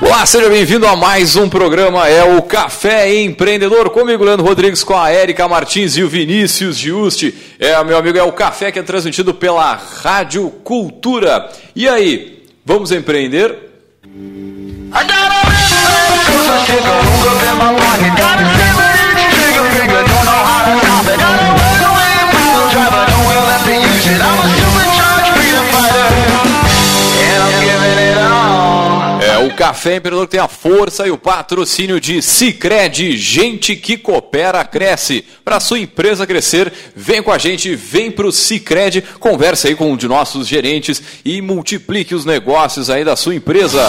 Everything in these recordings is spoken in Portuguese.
Olá, seja bem-vindo a mais um programa, é o Café Empreendedor, comigo, Leandro Rodrigues, com a Érica Martins e o Vinícius Giusti. É, meu amigo, é o Café que é transmitido pela Rádio Cultura. E aí, vamos empreender? I Café Empreendedor tem a força e o patrocínio de Cicred, gente que coopera, cresce. Para sua empresa crescer, vem com a gente, vem para o Cicred, converse aí com um de nossos gerentes e multiplique os negócios aí da sua empresa.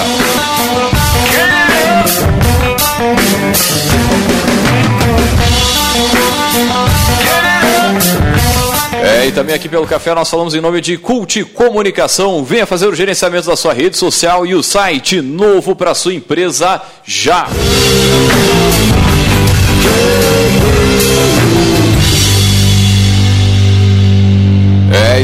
É, e também aqui pelo café nós falamos em nome de Cult Comunicação. Venha fazer o gerenciamento da sua rede social e o site novo para sua empresa já.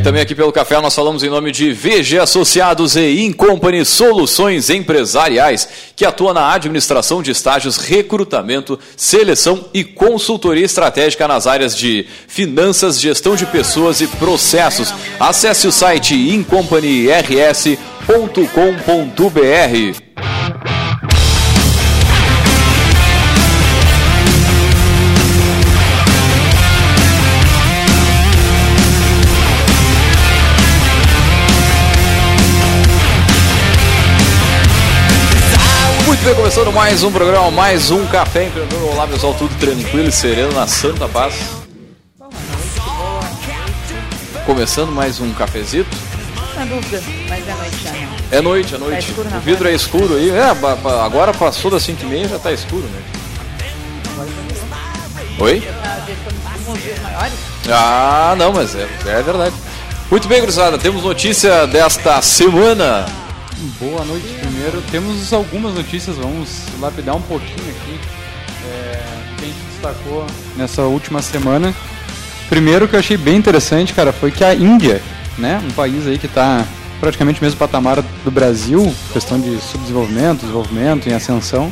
E também aqui pelo café nós falamos em nome de VG Associados e Incompany Soluções Empresariais, que atua na administração de estágios, recrutamento, seleção e consultoria estratégica nas áreas de finanças, gestão de pessoas e processos. Acesse o site incompanyrs.com.br. Bem, começando mais um programa, mais um Café Empreendedor. Olá, pessoal, tudo tranquilo e sereno na Santa Paz. Começando mais um cafezito. Na dúvida, mas é noite já. Né? É noite, é noite. Tá escuro o vidro é escuro aí. É, agora passou das 5 e meia já está escuro, né? Oi? Ah, não, mas é, é verdade. Muito bem, gurizada, temos notícia desta semana. Boa noite primeiro. Temos algumas notícias, vamos lapidar um pouquinho aqui. É, que a gente destacou nessa última semana. Primeiro que eu achei bem interessante, cara, foi que a Índia, né, um país aí que está praticamente o mesmo patamar do Brasil, questão de subdesenvolvimento, desenvolvimento e ascensão,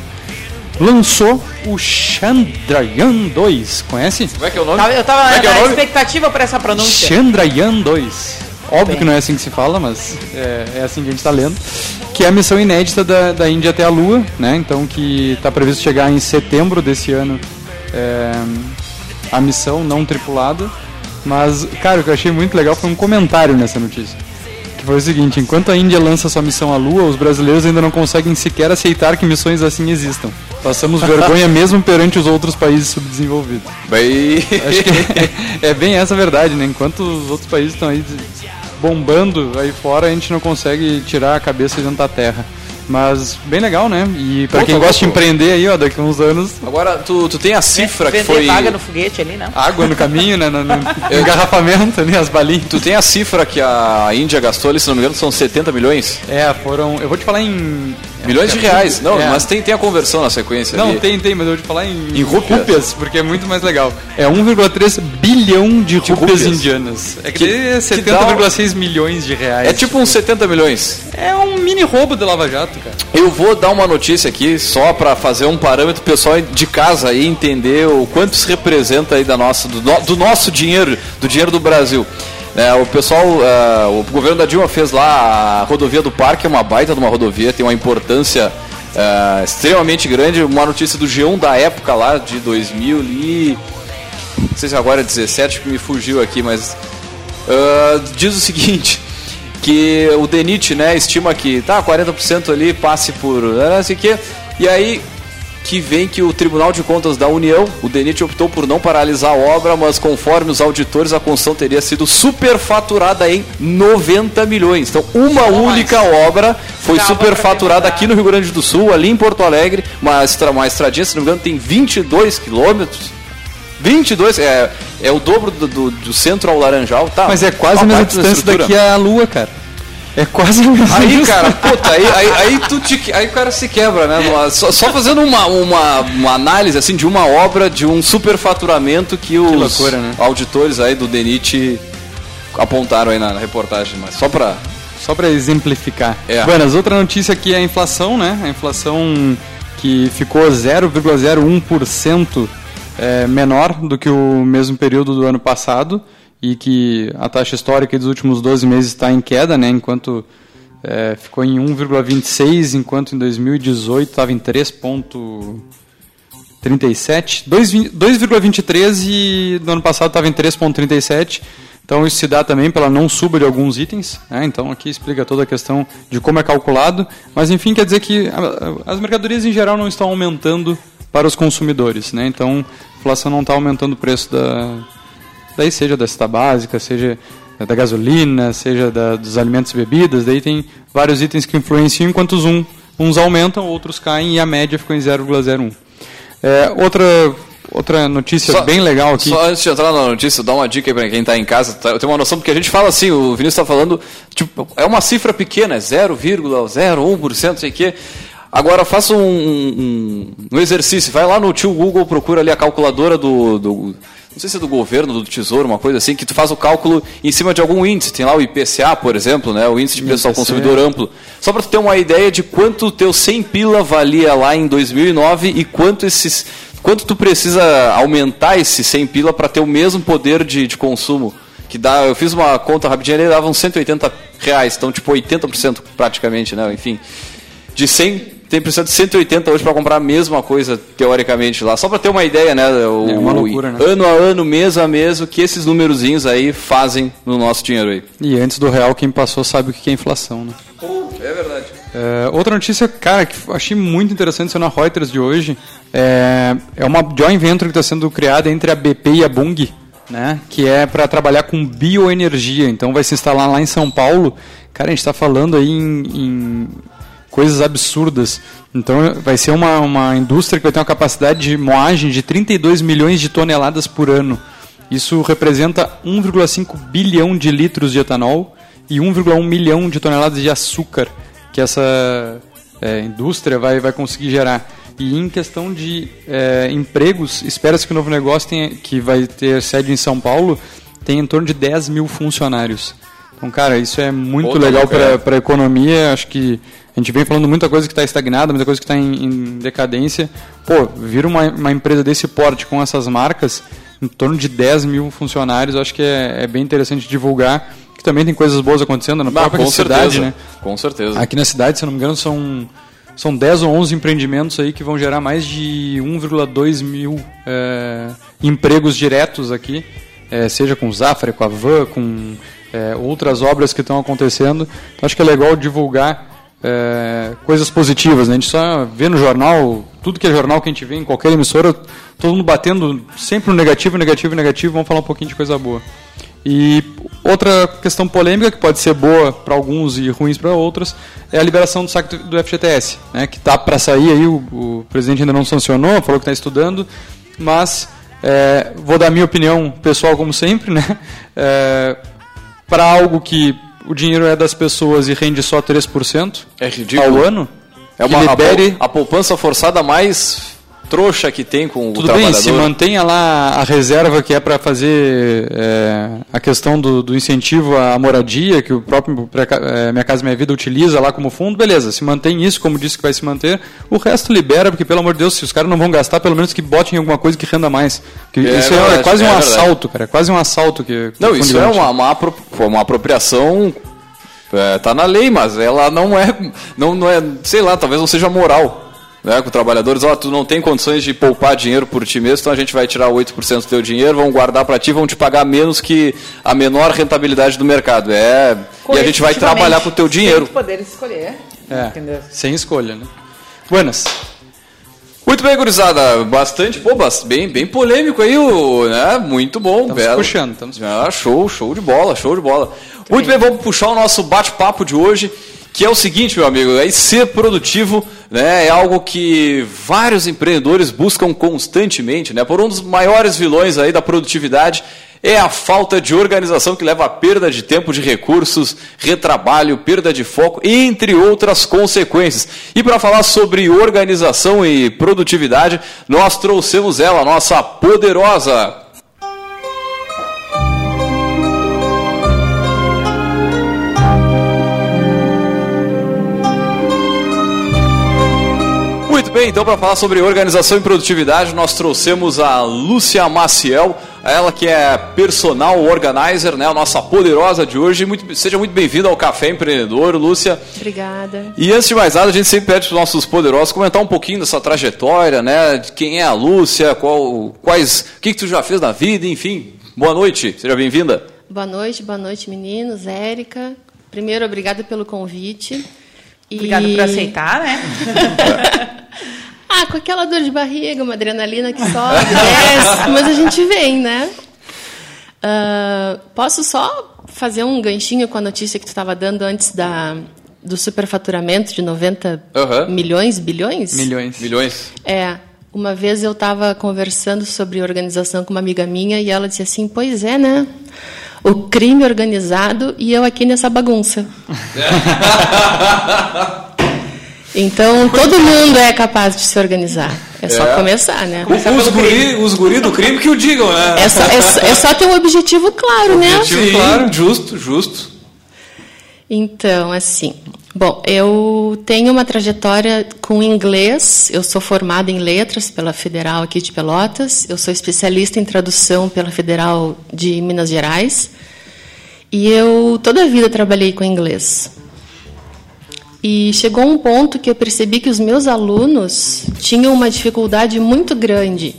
lançou o Chandrayaan 2. Conhece? Como é que é o nome? Eu tava é, é na expectativa para essa pronúncia. Chandrayaan 2. Óbvio que não é assim que se fala, mas é, é assim que a gente está lendo. Que é a missão inédita da, da Índia até a Lua, né? Então que está previsto chegar em setembro desse ano é, a missão não tripulada. Mas, cara, o que eu achei muito legal foi um comentário nessa notícia. Que foi o seguinte, enquanto a Índia lança sua missão à Lua, os brasileiros ainda não conseguem sequer aceitar que missões assim existam. Passamos vergonha mesmo perante os outros países subdesenvolvidos. Bem... Acho que é, é bem essa a verdade, né? Enquanto os outros países estão aí bombando aí fora, a gente não consegue tirar a cabeça dentro da terra. Mas bem legal, né? E para quem gosta de empreender aí, ó, daqui a uns anos. Agora, tu, tu tem a cifra que foi. água no foguete ali, não? Água no caminho, né? No, no engarrafamento ali, as balinhas. Tu tem a cifra que a Índia gastou ali, se não me engano, são 70 milhões? É, foram. Eu vou te falar em Milhões de reais. Não, é. mas tem, tem a conversão na sequência. Não, ali. tem, tem, mas eu vou te falar em, em rúpias. rúpias. porque é muito mais legal. É 1,3 bilhão de, de rúpias, indianas. É que, que é 70,6 milhões de reais. É tipo uns 70 milhões. É um mini roubo do Lava Jato, cara. Eu vou dar uma notícia aqui só para fazer um parâmetro pessoal de casa aí entender o quanto se representa aí da nossa, do, do nosso dinheiro, do dinheiro do Brasil. É, o pessoal, uh, o governo da Dilma fez lá a rodovia do Parque, é uma baita de uma rodovia, tem uma importância uh, extremamente grande. Uma notícia do G1 da época lá, de 2000 e. Não sei se agora é 17 que me fugiu aqui, mas. Uh, diz o seguinte: que o DENIT né, estima que tá 40% ali passe por. Não sei o quê. E aí que vem que o Tribunal de Contas da União, o DENIT optou por não paralisar a obra, mas conforme os auditores, a construção teria sido superfaturada em 90 milhões. Então, uma única obra foi superfaturada aqui no Rio Grande do Sul, ali em Porto Alegre, uma, uma estradinha, se não me engano, tem 22 quilômetros. 22, é, é o dobro do, do, do centro ao Laranjal, tá? Mas é quase a mesma distância daqui à Lua, cara. É quase mesmo. Aí, cara, puta, aí, aí, aí, tu te, aí o cara se quebra, né? Só, só, fazendo uma, uma, uma análise assim de uma obra de um superfaturamento que os que loucura, né? auditores aí do DENIT apontaram aí na, na, reportagem, mas só pra só para exemplificar. É. Buenas, outra notícia aqui é a inflação, né? A inflação que ficou 0,01% é, menor do que o mesmo período do ano passado e que a taxa histórica dos últimos 12 meses está em queda, né? Enquanto é, ficou em 1,26, enquanto em 2018 estava em 3,37, 2,23 e no ano passado estava em 3,37. Então isso se dá também pela não suba de alguns itens. Né? Então aqui explica toda a questão de como é calculado. Mas enfim, quer dizer que as mercadorias em geral não estão aumentando para os consumidores. Né? Então a inflação não está aumentando o preço da, daí seja da cesta básica, seja da gasolina, seja da, dos alimentos e bebidas. Daí tem vários itens que influenciam, enquanto um, uns aumentam, outros caem e a média ficou em 0,01. É, outra outra notícia só, bem legal aqui. Só antes de entrar na notícia, dá uma dica aí para quem está em casa. Tá, eu tenho uma noção, porque a gente fala assim, o Vinícius está falando, tipo, é uma cifra pequena, é 0,01%, sei o quê. Agora faça um, um, um, exercício, vai lá no tio Google, procura ali a calculadora do, do, não sei se é do governo, do tesouro, uma coisa assim, que tu faz o cálculo em cima de algum índice. Tem lá o IPCA, por exemplo, né, o índice de preço ao consumidor amplo. Só para tu ter uma ideia de quanto o teu 100 pila valia lá em 2009 e quanto esses quanto tu precisa aumentar esse 100 pila para ter o mesmo poder de, de consumo? Que dá, eu fiz uma conta rapidinha e dava uns 180 reais, então tipo 80% praticamente, né? Enfim, de 100 tem precisa de 180 hoje para comprar a mesma coisa, teoricamente, lá. Só para ter uma ideia, né? O, é uma loucura, né? Ano a ano, mês a mês, o que esses númerozinhos aí fazem no nosso dinheiro aí. E antes do real, quem passou sabe o que é inflação, né? É verdade. É, outra notícia, cara, que achei muito interessante na Reuters de hoje, é, é uma joint venture que está sendo criada entre a BP e a Bung, né? Que é para trabalhar com bioenergia. Então vai se instalar lá em São Paulo. Cara, a gente está falando aí em, em coisas absurdas. Então vai ser uma, uma indústria que vai ter uma capacidade de moagem de 32 milhões de toneladas por ano. Isso representa 1,5 bilhão de litros de etanol e 1,1 milhão de toneladas de açúcar que essa é, indústria vai, vai conseguir gerar. E em questão de é, empregos, espera-se que o novo negócio, tenha, que vai ter sede em São Paulo, tem em torno de 10 mil funcionários. Então, cara, isso é muito legal para a economia. Acho que a gente vem falando muita coisa que está estagnada, muita coisa que está em, em, decadência. Pô, vir uma, uma empresa desse porte com essas marcas, em torno de 10 mil funcionários, acho que é, é bem interessante divulgar. Que também tem coisas boas acontecendo na própria com cidade, certeza, né? Com certeza. Aqui na cidade, se não me engano, são, são 10 ou 11 empreendimentos aí que vão gerar mais de 1,2 mil é, empregos diretos aqui, é, seja com Zafra, com a Van, com é, outras obras que estão acontecendo. Então acho que é legal divulgar é, coisas positivas. Né? A gente só vê no jornal, tudo que é jornal que a gente vê em qualquer emissora, todo mundo batendo sempre no negativo, negativo, negativo. Vamos falar um pouquinho de coisa boa. E outra questão polêmica, que pode ser boa para alguns e ruins para outros, é a liberação do saque do FGTS, né, que está para sair aí, o, o, presidente ainda não sancionou, falou que está estudando, mas é, vou dar minha opinião pessoal como sempre, né, é, para algo que o dinheiro é das pessoas e rende só 3% é ridículo. ao ano, é uma libere... a poupança forçada mais trouxa que tem com Tudo o trabalhador. bem, se mantenha lá a reserva que é para fazer é, a questão do, do, incentivo à moradia, que o próprio é, Minha Casa Minha Vida utiliza lá como fundo, beleza, se mantém isso, como disse que vai se manter, o resto libera, porque pelo amor de Deus, se os caras não vão gastar, pelo menos que botem alguma coisa que renda mais. Que é, isso é verdade, é, quase um é assalto, cara, é quase um assalto que... Não, isso é uma, uma, uma apropriação é, tá na lei, mas ela não é, não, não é, sei lá, talvez não seja moral né, com trabalhadores, ó, oh, tu não tem condições de poupar dinheiro por ti mesmo, então a gente vai tirar 8% do teu dinheiro, vão guardar para ti, vão te pagar menos que a menor rentabilidade do mercado. É, e a gente vai trabalhar com o teu dinheiro. Sem poder escolher. É, entendeu? sem escolha, né? Buenas. Muito bem, gurizada. Bastante, pô, bem, bem polêmico aí, o, né? Muito bom, estamos belo. puxando, estamos ah, show, show de bola, show de bola. Muito bem, vamos puxar o nosso bate-papo de hoje que é o seguinte, meu amigo, é ser produtivo né, é algo que vários empreendedores buscam constantemente, né? Por um dos maiores vilões aí da produtividade é a falta de organização que leva à perda de tempo, de recursos, retrabalho, perda de foco, entre outras consequências. E para falar sobre organização e produtividade, nós trouxemos ela, nossa poderosa bem, então para falar sobre organização e produtividade, nós trouxemos a Lúcia Maciel, ela que é personal organizer, né, a nossa poderosa de hoje. Muito, seja muito bem-vinda ao Café Empreendedor, Lúcia. Obrigada. E antes de mais nada, a gente sempre pede para os nossos poderosos comentar um pouquinho dessa trajetória, né, de quem é a Lúcia, qual, quais, o que, que tu já fez na vida, enfim. Boa noite, seja bem-vinda. Boa noite, boa noite, meninos. Érica, primeiro, obrigada pelo convite. Obrigada e... por aceitar, né? ah, com aquela dor de barriga, uma adrenalina que sobe, desce, mas a gente vem, né? Uh, posso só fazer um ganchinho com a notícia que tu estava dando antes da, do superfaturamento de 90 uhum. milhões, bilhões? Milhões. Milhões. É. Uma vez eu estava conversando sobre organização com uma amiga minha e ela disse assim: Pois é, né? O crime organizado e eu aqui nessa bagunça. Então, todo mundo é capaz de se organizar. É só é. começar, né? Os guri, os guri do crime que o digam, né? É só, é, é só ter um objetivo claro, né? Objetivo Sim. claro, justo, justo. Então, assim, bom, eu tenho uma trajetória com inglês. Eu sou formada em letras pela Federal aqui de Pelotas. Eu sou especialista em tradução pela Federal de Minas Gerais. E eu toda a vida trabalhei com inglês. E chegou um ponto que eu percebi que os meus alunos tinham uma dificuldade muito grande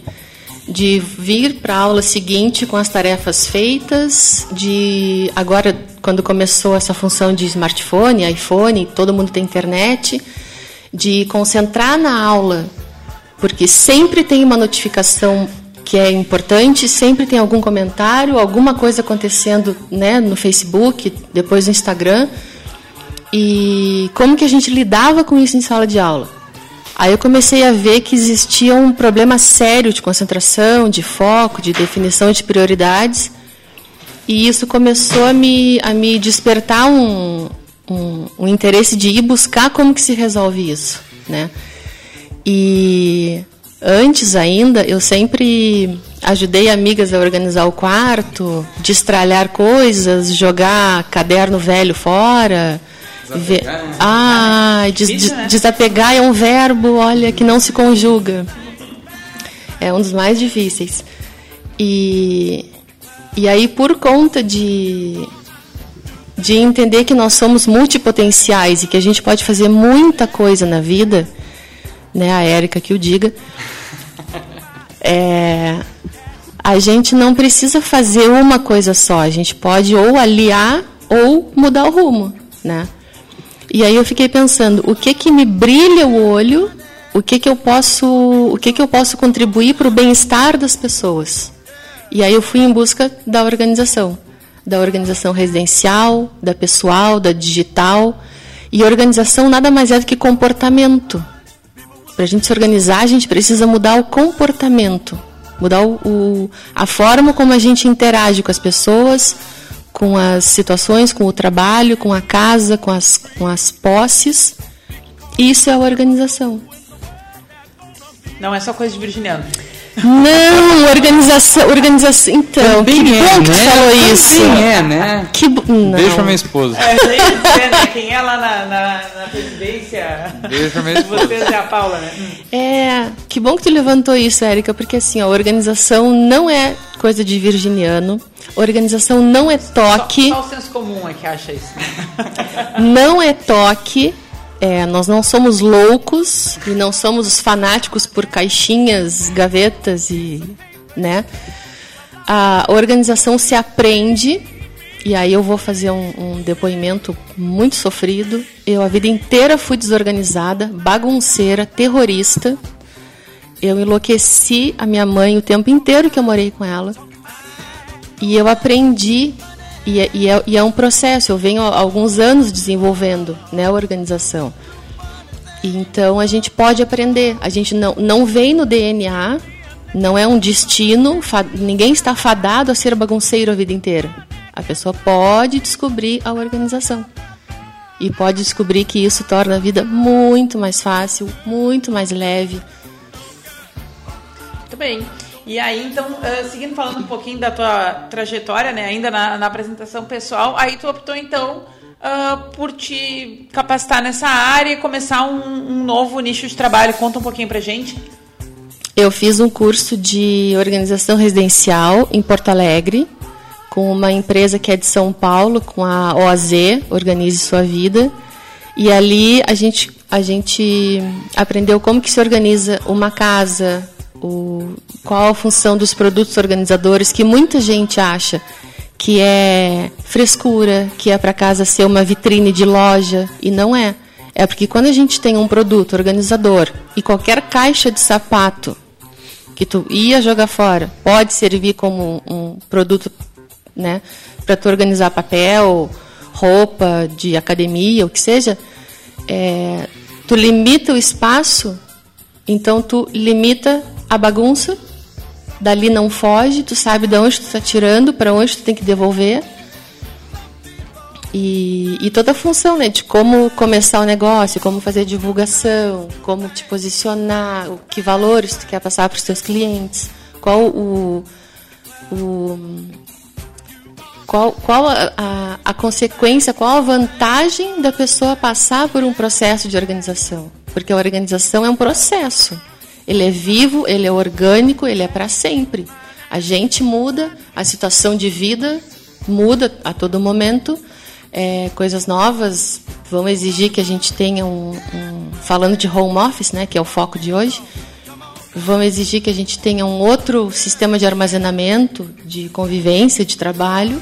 de vir para a aula seguinte com as tarefas feitas, de agora quando começou essa função de smartphone, iPhone, todo mundo tem internet, de concentrar na aula, porque sempre tem uma notificação que é importante, sempre tem algum comentário, alguma coisa acontecendo, né, no Facebook, depois no Instagram e como que a gente lidava com isso em sala de aula. Aí eu comecei a ver que existia um problema sério de concentração, de foco, de definição de prioridades. E isso começou a me, a me despertar um, um, um interesse de ir buscar como que se resolve isso. Né? E antes ainda, eu sempre ajudei amigas a organizar o quarto, destralhar coisas, jogar caderno velho fora, Desapegar. Ah, des, des, né? desapegar é um verbo, olha, que não se conjuga. É um dos mais difíceis. E, e aí, por conta de, de entender que nós somos multipotenciais e que a gente pode fazer muita coisa na vida, né, a Érica que o diga, é, a gente não precisa fazer uma coisa só, a gente pode ou aliar ou mudar o rumo, né? E aí eu fiquei pensando, o que que me brilha o olho? O que que eu posso, o que que eu posso contribuir para o bem-estar das pessoas? E aí eu fui em busca da organização, da organização residencial, da pessoal, da digital. E organização nada mais é do que comportamento. Para a gente se organizar, a gente precisa mudar o comportamento, mudar o, o, a forma como a gente interage com as pessoas, com as situações, com o trabalho, com a casa, com as, com as posses. Isso é a organização. Não é só coisa de virginiano. Não, organização, organização. Então, Também que é, bom que né? falou isso. Também é, né? Que não. Deixa pra minha esposa. É, né? Quem é lá na, na, na presidência? Deixa pra minha esposa. Vocês é a Paula, né? É, que bom que tu levantou isso, Érica, porque assim, a organização não é coisa de virginiano. Organização não é toque. Só, só o senso comum é que acha isso. Né? não é toque é, nós não somos loucos e não somos os fanáticos por caixinhas, gavetas e, né? A organização se aprende e aí eu vou fazer um, um depoimento muito sofrido. Eu a vida inteira fui desorganizada, bagunceira, terrorista. Eu enlouqueci a minha mãe o tempo inteiro que eu morei com ela. E eu aprendi e é, e, é, e é, um processo, eu venho há alguns anos desenvolvendo né, a organização. E então a gente pode aprender. A gente não, não vem no DNA, não é um destino, ninguém está fadado a ser bagunceiro a vida inteira. A pessoa pode descobrir a organização. E pode descobrir que isso torna a vida muito mais fácil, muito mais leve. Muito bem. E aí, então, uh, seguindo falando um pouquinho da tua trajetória, né, ainda na, na, apresentação pessoal, aí tu optou, então, uh, por te capacitar nessa área e começar um, um novo nicho de trabalho. Conta um pouquinho pra gente. Eu fiz um curso de organização residencial em Porto Alegre, com uma empresa que é de São Paulo, com a OAZ, Organize Sua Vida. E ali a gente, a gente aprendeu como que se organiza uma casa, o, qual a função dos produtos organizadores, que muita gente acha que é frescura, que é para casa ser uma vitrine de loja, e não é. É porque quando a gente tem um produto organizador e qualquer caixa de sapato que tu ia jogar fora pode servir como um produto né, para tu organizar papel, roupa de academia, o que seja, é, tu limita o espaço, então tu limita a bagunça dali não foge, tu sabe de onde tu está tirando, para onde tu tem que devolver. E, e, toda a função né, de como começar o negócio, como fazer divulgação, como te posicionar, que valores tu quer passar para os teus clientes, qual o, o qual, qual a, a, a, consequência, qual a vantagem da pessoa passar por um processo de organização. Porque a organização é um processo. Ele é vivo, ele é orgânico, ele é para sempre. A gente muda, a situação de vida muda a todo momento. É, coisas novas vão exigir que a gente tenha um, um, falando de home office, né, que é o foco de hoje, vão exigir que a gente tenha um outro sistema de armazenamento, de convivência, de trabalho.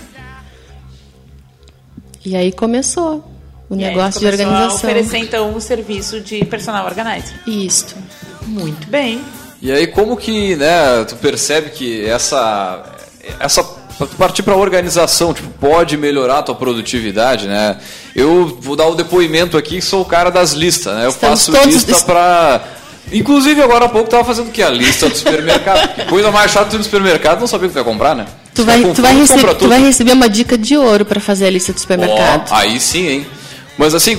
E aí começou o e negócio de organização. A oferecer então o serviço de personal organizer. Isso. Muito bem. E aí como que, né, tu percebe que essa essa partir para organização, tipo, pode melhorar a tua produtividade, né? Eu vou dar o um depoimento aqui, sou o cara das listas, né? Eu Estamos faço lista des... para Inclusive, agora há pouco estava fazendo o que? A lista do supermercado. Que coisa mais chata no supermercado, não sabia o que vai comprar, né? Tu vai, tu, vai receber, tu vai receber uma dica de ouro para fazer a lista do supermercado. Oh, aí sim, hein? Mas assim,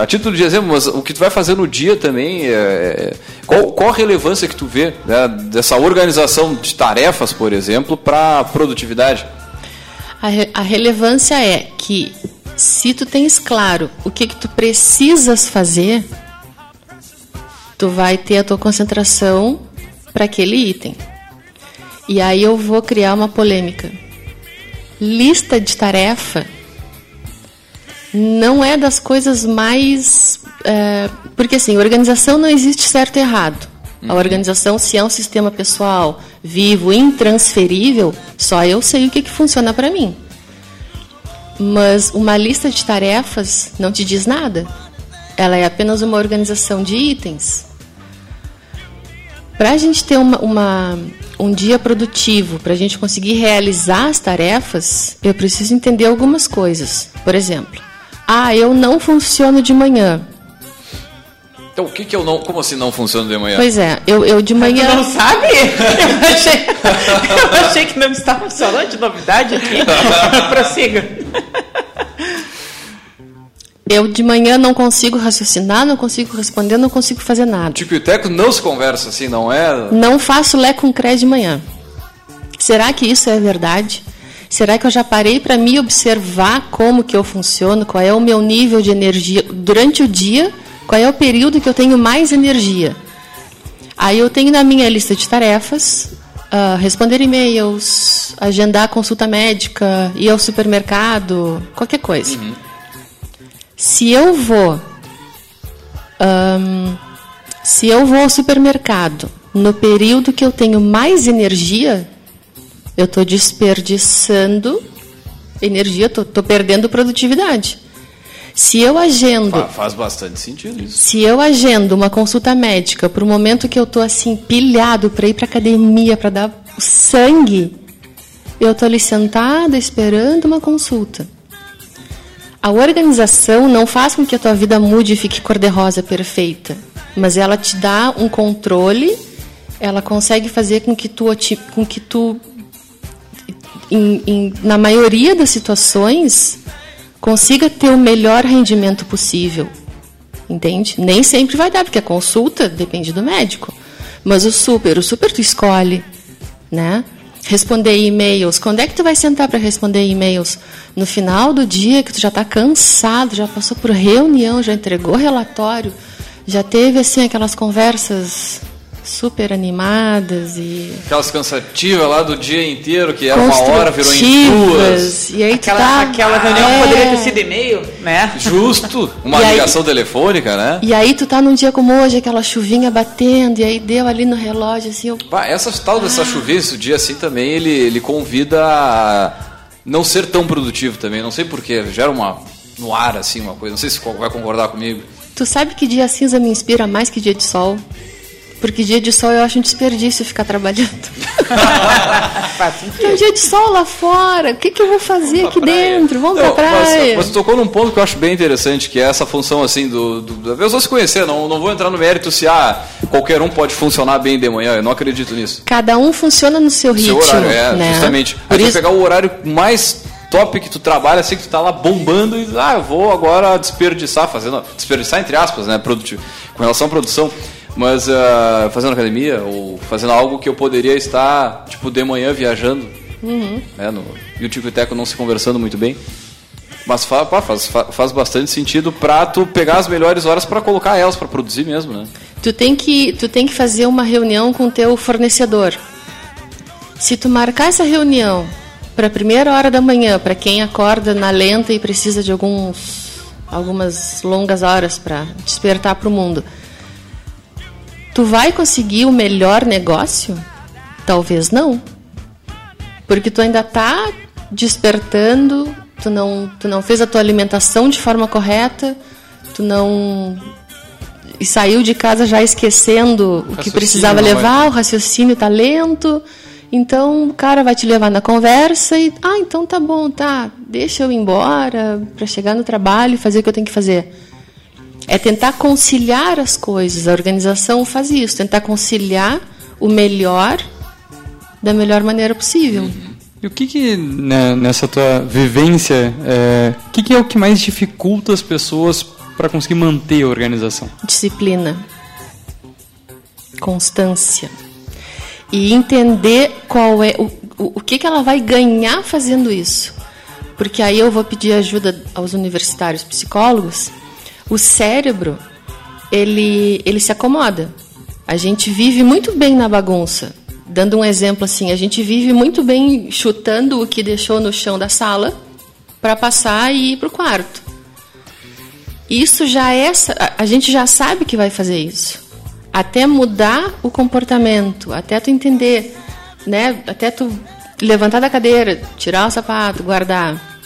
a título de exemplo, mas o que tu vai fazer no dia também, é, é, qual, qual a relevância que tu vê né, dessa organização de tarefas, por exemplo, para produtividade? A, re, a relevância é que se tu tens claro o que, que tu precisas fazer, tu vai ter a tua concentração para aquele item. E aí eu vou criar uma polêmica. Lista de tarefa não é das coisas mais. É, porque assim, organização não existe certo e errado. A uhum. organização, se é um sistema pessoal vivo, intransferível, só eu sei o que, que funciona para mim. Mas uma lista de tarefas não te diz nada. Ela é apenas uma organização de itens. Para a gente ter uma, uma, um dia produtivo, para a gente conseguir realizar as tarefas, eu preciso entender algumas coisas. Por exemplo, ah, eu não funciono de manhã. Então, o que que eu não... Como assim não funciona de manhã? Pois é, eu, eu de manhã... Tu não sabe? Eu achei, eu achei que não está funcionando de novidade aqui. Prossiga. Eu de manhã não consigo raciocinar, não consigo responder, não consigo fazer nada. Tipo, o Teco não se conversa assim, não é? Não faço lé com cré de manhã. Será que isso é verdade? Será que eu já parei para me observar como que eu funciono, qual é o meu nível de energia durante o dia, qual é o período que eu tenho mais energia? Aí eu tenho na minha lista de tarefas uh, responder e-mails, agendar consulta médica, ir ao supermercado, qualquer coisa. Uhum. Se eu vou um, se eu vou ao supermercado no período que eu tenho mais energia, eu estou desperdiçando energia, estou perdendo produtividade. Se eu agendo. Faz bastante sentido isso. Se eu agendo uma consulta médica para o momento que eu estou assim, pilhado para ir para academia, para dar sangue, eu estou ali sentada esperando uma consulta. A organização não faz com que a tua vida mude e fique cor-de-rosa perfeita, mas ela te dá um controle, ela consegue fazer com que tu, com que tu em, em, na maioria das situações, consiga ter o melhor rendimento possível. Entende? Nem sempre vai dar, porque a consulta depende do médico. Mas o super, o super tu escolhe, né? responder e-mails. Quando é que tu vai sentar para responder e-mails? No final do dia que tu já está cansado, já passou por reunião, já entregou relatório, já teve assim aquelas conversas super animadas e aquelas cansativas lá do dia inteiro que era uma hora virou em duas. E aí aquela, tá, aquela reunião é... poderia ter sido e-mail né? Justo. Uma e ligação aí, telefônica né? E aí tu tá num dia como hoje aquela chuvinha batendo e aí deu ali no relógio assim eu... Pá, essa tal dessa ah. chuvinha esse dia assim também ele ele convida a não ser tão produtivo também. Não sei porquê gera uma no ar assim uma coisa. Não sei se vai concordar comigo. Tu sabe que dia cinza me inspira mais que dia de sol porque dia de sol eu acho um desperdício ficar trabalhando. Tem um dia de sol lá fora. O que, que eu vou fazer Vamos aqui dentro? Vamos não, pra praia. Mas, mas tocou num ponto que eu acho bem interessante, que é essa função assim do, do da pessoa se conhecer. Não, não vou entrar no mérito se ah, qualquer um pode funcionar bem de manhã. Eu não acredito nisso. Cada um funciona no seu ritmo. Seu horário, é, né? justamente. Por Aí isso... pegar o horário mais top que tu trabalha assim que tu tá lá bombando e ah, eu vou agora desperdiçar, fazendo desperdiçar entre aspas, né, produtivo, com relação à produção. Mas uh, fazendo academia ou fazendo algo que eu poderia estar, tipo, de manhã viajando. Uhum. Né, no, e o Tico e Teco não se conversando muito bem. Mas fa, pá, faz, faz bastante sentido pra tu pegar as melhores horas para colocar elas para produzir mesmo, né? Tu tem, que, tu tem que fazer uma reunião com o teu fornecedor. Se tu marcar essa reunião para a primeira hora da manhã, para quem acorda na lenta e precisa de alguns, algumas longas horas para despertar para o mundo, Tu vai conseguir o melhor negócio? Talvez não. Porque tu ainda está despertando, tu não, tu não fez a tua alimentação de forma correta, tu não e saiu de casa já esquecendo o, o que precisava levar, vai... o raciocínio tá lento. Então o cara vai te levar na conversa e, ah, então tá bom, tá, deixa eu ir embora para chegar no trabalho e fazer o que eu tenho que fazer. É tentar conciliar as coisas. A organização faz isso, tentar conciliar o melhor da melhor maneira possível. E o que, que né, nessa tua vivência, é, o que, que é o que mais dificulta as pessoas para conseguir manter a organização? Disciplina, constância e entender qual é o, o, o que, que ela vai ganhar fazendo isso. Porque aí eu vou pedir ajuda aos universitários psicólogos o cérebro ele, ele se acomoda. A gente vive muito bem na bagunça. Dando um exemplo assim, a gente vive muito bem chutando o que deixou no chão da sala para passar e ir para o quarto. Isso já é. A gente já sabe que vai fazer isso. Até mudar o comportamento, até tu entender, né? Até tu levantar da cadeira, tirar o sapato, guardar.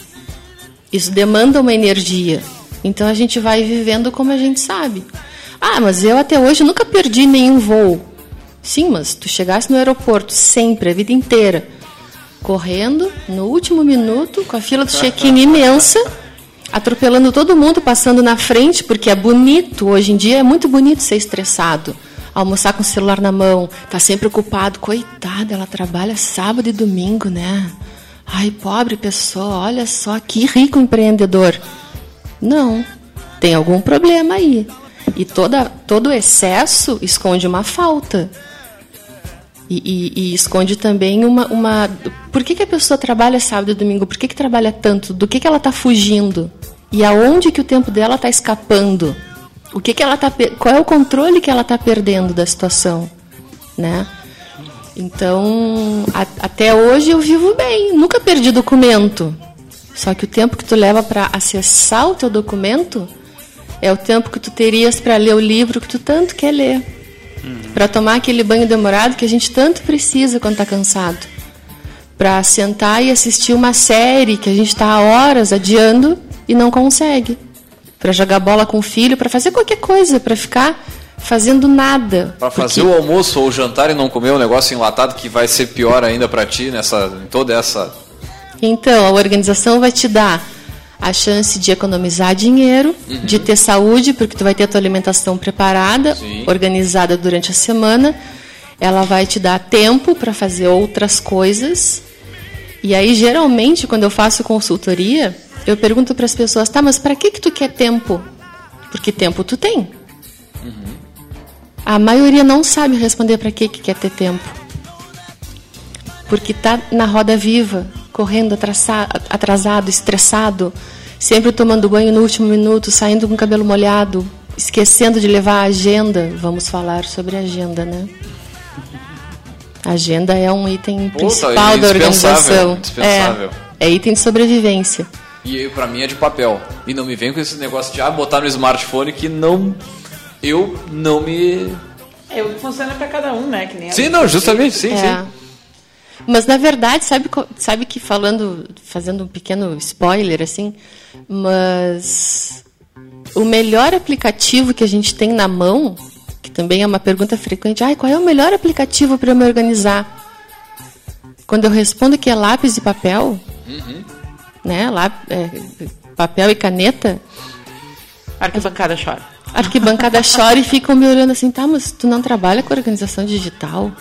Isso demanda uma energia. Então a gente vai vivendo como a gente sabe. Ah, mas eu até hoje nunca perdi nenhum voo. Sim, mas tu chegasse no aeroporto sempre, a vida inteira, correndo no último minuto, com a fila do check-in imensa, atropelando todo mundo, passando na frente, porque é bonito. Hoje em dia é muito bonito ser estressado. Almoçar com o celular na mão, tá sempre ocupado. Coitada, ela trabalha sábado e domingo, né? Ai, pobre pessoa, olha só que rico empreendedor. Não, tem algum problema aí. E toda, todo excesso esconde uma falta. E, e, e, esconde também uma, uma. Por que, que a pessoa trabalha sábado e domingo? Por que, que trabalha tanto? Do que, que ela está fugindo? E aonde que o tempo dela está escapando? O que, que ela tá, qual é o controle que ela está perdendo da situação? Né? Então, a, até hoje eu vivo bem, nunca perdi documento. Só que o tempo que tu leva para acessar o teu documento é o tempo que tu terias para ler o livro que tu tanto quer ler. Uhum. Para tomar aquele banho demorado que a gente tanto precisa quando está cansado. Para sentar e assistir uma série que a gente está horas adiando e não consegue. Para jogar bola com o filho, para fazer qualquer coisa, para ficar fazendo nada. Para fazer o almoço ou o jantar e não comer um negócio enlatado que vai ser pior ainda para ti nessa em toda essa então, a organização vai te dar a chance de economizar dinheiro, uhum. de ter saúde, porque tu vai ter a tua alimentação preparada, Sim. organizada durante a semana. Ela vai te dar tempo para fazer outras coisas. E aí, geralmente, quando eu faço consultoria, eu pergunto para as pessoas: tá, mas para que que tu quer tempo? Porque tempo tu tem. Uhum. A maioria não sabe responder para que que quer ter tempo. Porque está na roda viva, correndo atrasado, estressado, sempre tomando banho no último minuto, saindo com o cabelo molhado, esquecendo de levar a agenda. Vamos falar sobre agenda, né? A agenda é um item Puta, principal da organização. Indispensável. É, é item de sobrevivência. E para mim é de papel. E não me vem com esse negócio de ah, botar no smartphone que não. Eu não me. É, funciona para cada um, né? Que nem sim, não, justamente, sim, é. sim. Mas na verdade, sabe, sabe que falando, fazendo um pequeno spoiler assim, mas o melhor aplicativo que a gente tem na mão, que também é uma pergunta frequente, ai, qual é o melhor aplicativo para eu me organizar? Quando eu respondo que é lápis e papel, uhum. né, lá, é, papel e caneta, arquibancada chora. Arquibancada chora e ficam me olhando assim, tá, mas tu não trabalha com organização digital?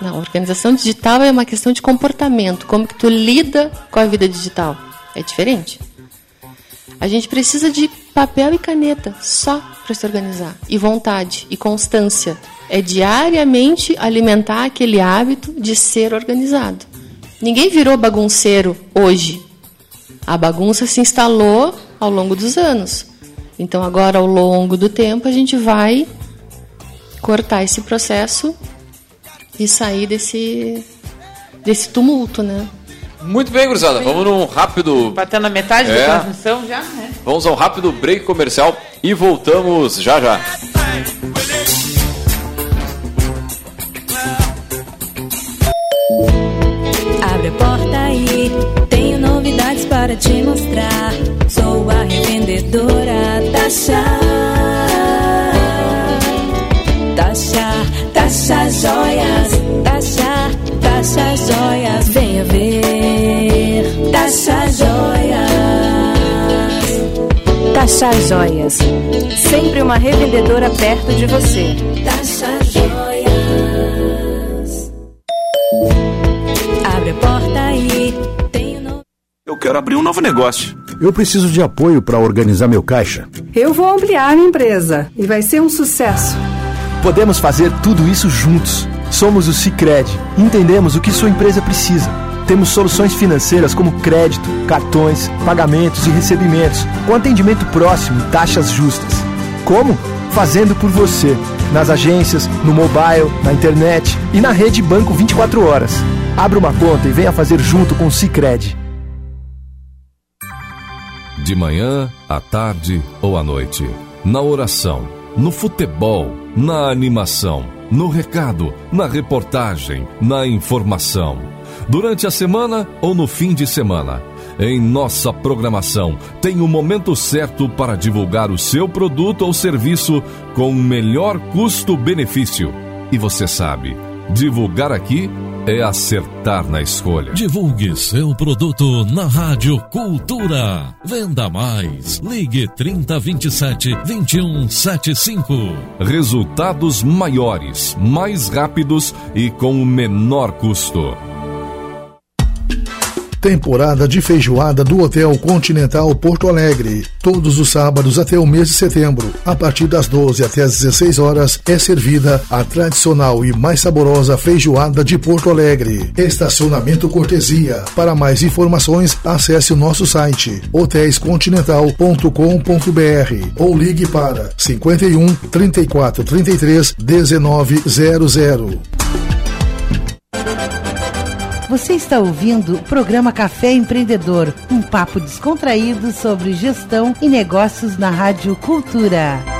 Não, organização digital é uma questão de comportamento, como que tu lida com a vida digital. É diferente. A gente precisa de papel e caneta só para se organizar. E vontade e constância. É diariamente alimentar aquele hábito de ser organizado. Ninguém virou bagunceiro hoje. A bagunça se instalou ao longo dos anos. Então, agora, ao longo do tempo, a gente vai cortar esse processo e sair desse, desse tumulto, né? Muito bem, gurizada. Vamos num rápido. Batendo na metade é. da transmissão já, né? Vamos a um rápido break comercial e voltamos já já. Para te mostrar. Sou a revendedora da chá. Taxa Joias, Taxa, Taxa Joias, venha ver. Taxa Joias. Taxa Joias, sempre uma revendedora perto de você. Taxa Joias. Abre a porta. Eu quero abrir um novo negócio. Eu preciso de apoio para organizar meu caixa. Eu vou ampliar minha empresa e vai ser um sucesso. Podemos fazer tudo isso juntos. Somos o Cicred. Entendemos o que sua empresa precisa. Temos soluções financeiras como crédito, cartões, pagamentos e recebimentos, com atendimento próximo e taxas justas. Como? Fazendo por você, nas agências, no mobile, na internet e na rede Banco 24 horas. Abra uma conta e venha fazer junto com o Cicred. De manhã, à tarde ou à noite, na oração, no futebol na animação, no recado, na reportagem, na informação. Durante a semana ou no fim de semana. Em nossa programação, tem o momento certo para divulgar o seu produto ou serviço com o melhor custo-benefício. E você sabe, divulgar aqui é acertar na escolha. Divulgue seu produto na Rádio Cultura. Venda mais. Ligue 3027 2175. Resultados maiores, mais rápidos e com o menor custo. Temporada de feijoada do Hotel Continental Porto Alegre. Todos os sábados até o mês de setembro, a partir das 12 até as 16 horas, é servida a tradicional e mais saborosa feijoada de Porto Alegre. Estacionamento cortesia. Para mais informações, acesse o nosso site hotéiscontinental.com.br ou ligue para 51 34 33 1900. Você está ouvindo o programa Café Empreendedor, um papo descontraído sobre gestão e negócios na Rádio Cultura.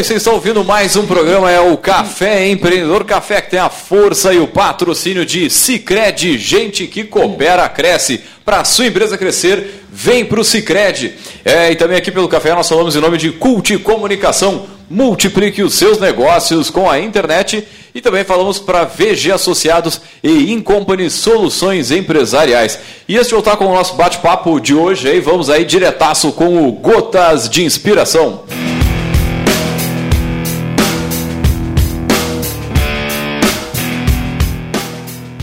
Bem, vocês estão ouvindo mais um programa, é o Café Empreendedor Café, que tem a força e o patrocínio de Cicred, gente que coopera, cresce. Para a sua empresa crescer, vem para o Cicred. É, e também aqui pelo Café nós falamos em nome de Cult Comunicação. Multiplique os seus negócios com a internet. E também falamos para VG Associados e Incompany Soluções Empresariais. E este voltar com o nosso bate-papo de hoje, aí vamos aí diretaço com o Gotas de Inspiração.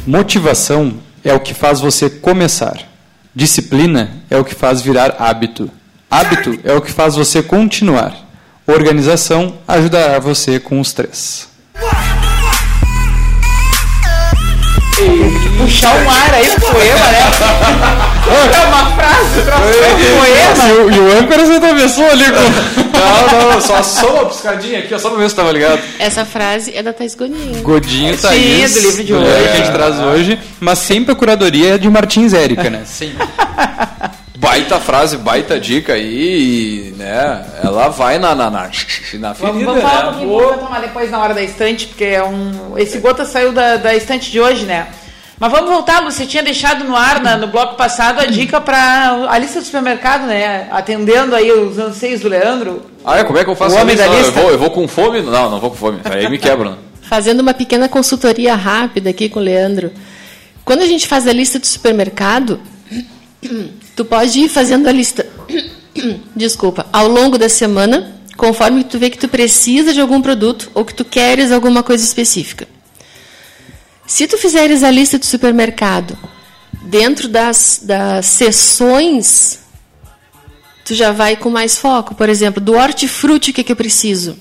Motivação é o que faz você começar. Disciplina é o que faz virar hábito. Hábito é o que faz você continuar. Organização ajudará você com os três. Puxar um ar aí pro poema, né? É uma frase, um poema. E o, e o âncora você atravessou ali com... Não, não, só, só uma piscadinha aqui, só pra ver se tava ligado. Essa frase é da Thais Godinho. Godinho, Sim, Thaís, do livro de do hoje. livro que a gente traz hoje, mas sempre a curadoria é de Martins Érica, né? Sim. Baita frase, baita dica aí, né? Ela vai na, na, na, na ferida, Vamos, vamos falar um né? pouquinho, vou tomar depois na hora da estante, porque é um. Esse gota saiu da, da estante de hoje, né? Mas vamos voltar, Lu, você tinha deixado no ar na- no bloco passado a dica para a lista do supermercado, né? Atendendo aí os anseios do Leandro. Ah, é? Como é que eu faço O a homem lista? da Não, eu, lista? vou, eu vou com fome? Não, não vou com fome. Aí me quebra, né? Fazendo uma pequena consultoria rápida aqui com o Leandro. Quando a gente faz a lista do supermercado, tu pode ir fazendo a lista, desculpa, ao longo da semana, conforme tu vê que tu precisa de algum produto ou que tu queres alguma coisa específica. Se tu fizeres a lista do supermercado dentro das, das sessões, tu já vai com mais foco. Por exemplo, do hortifruti, o que, que eu preciso?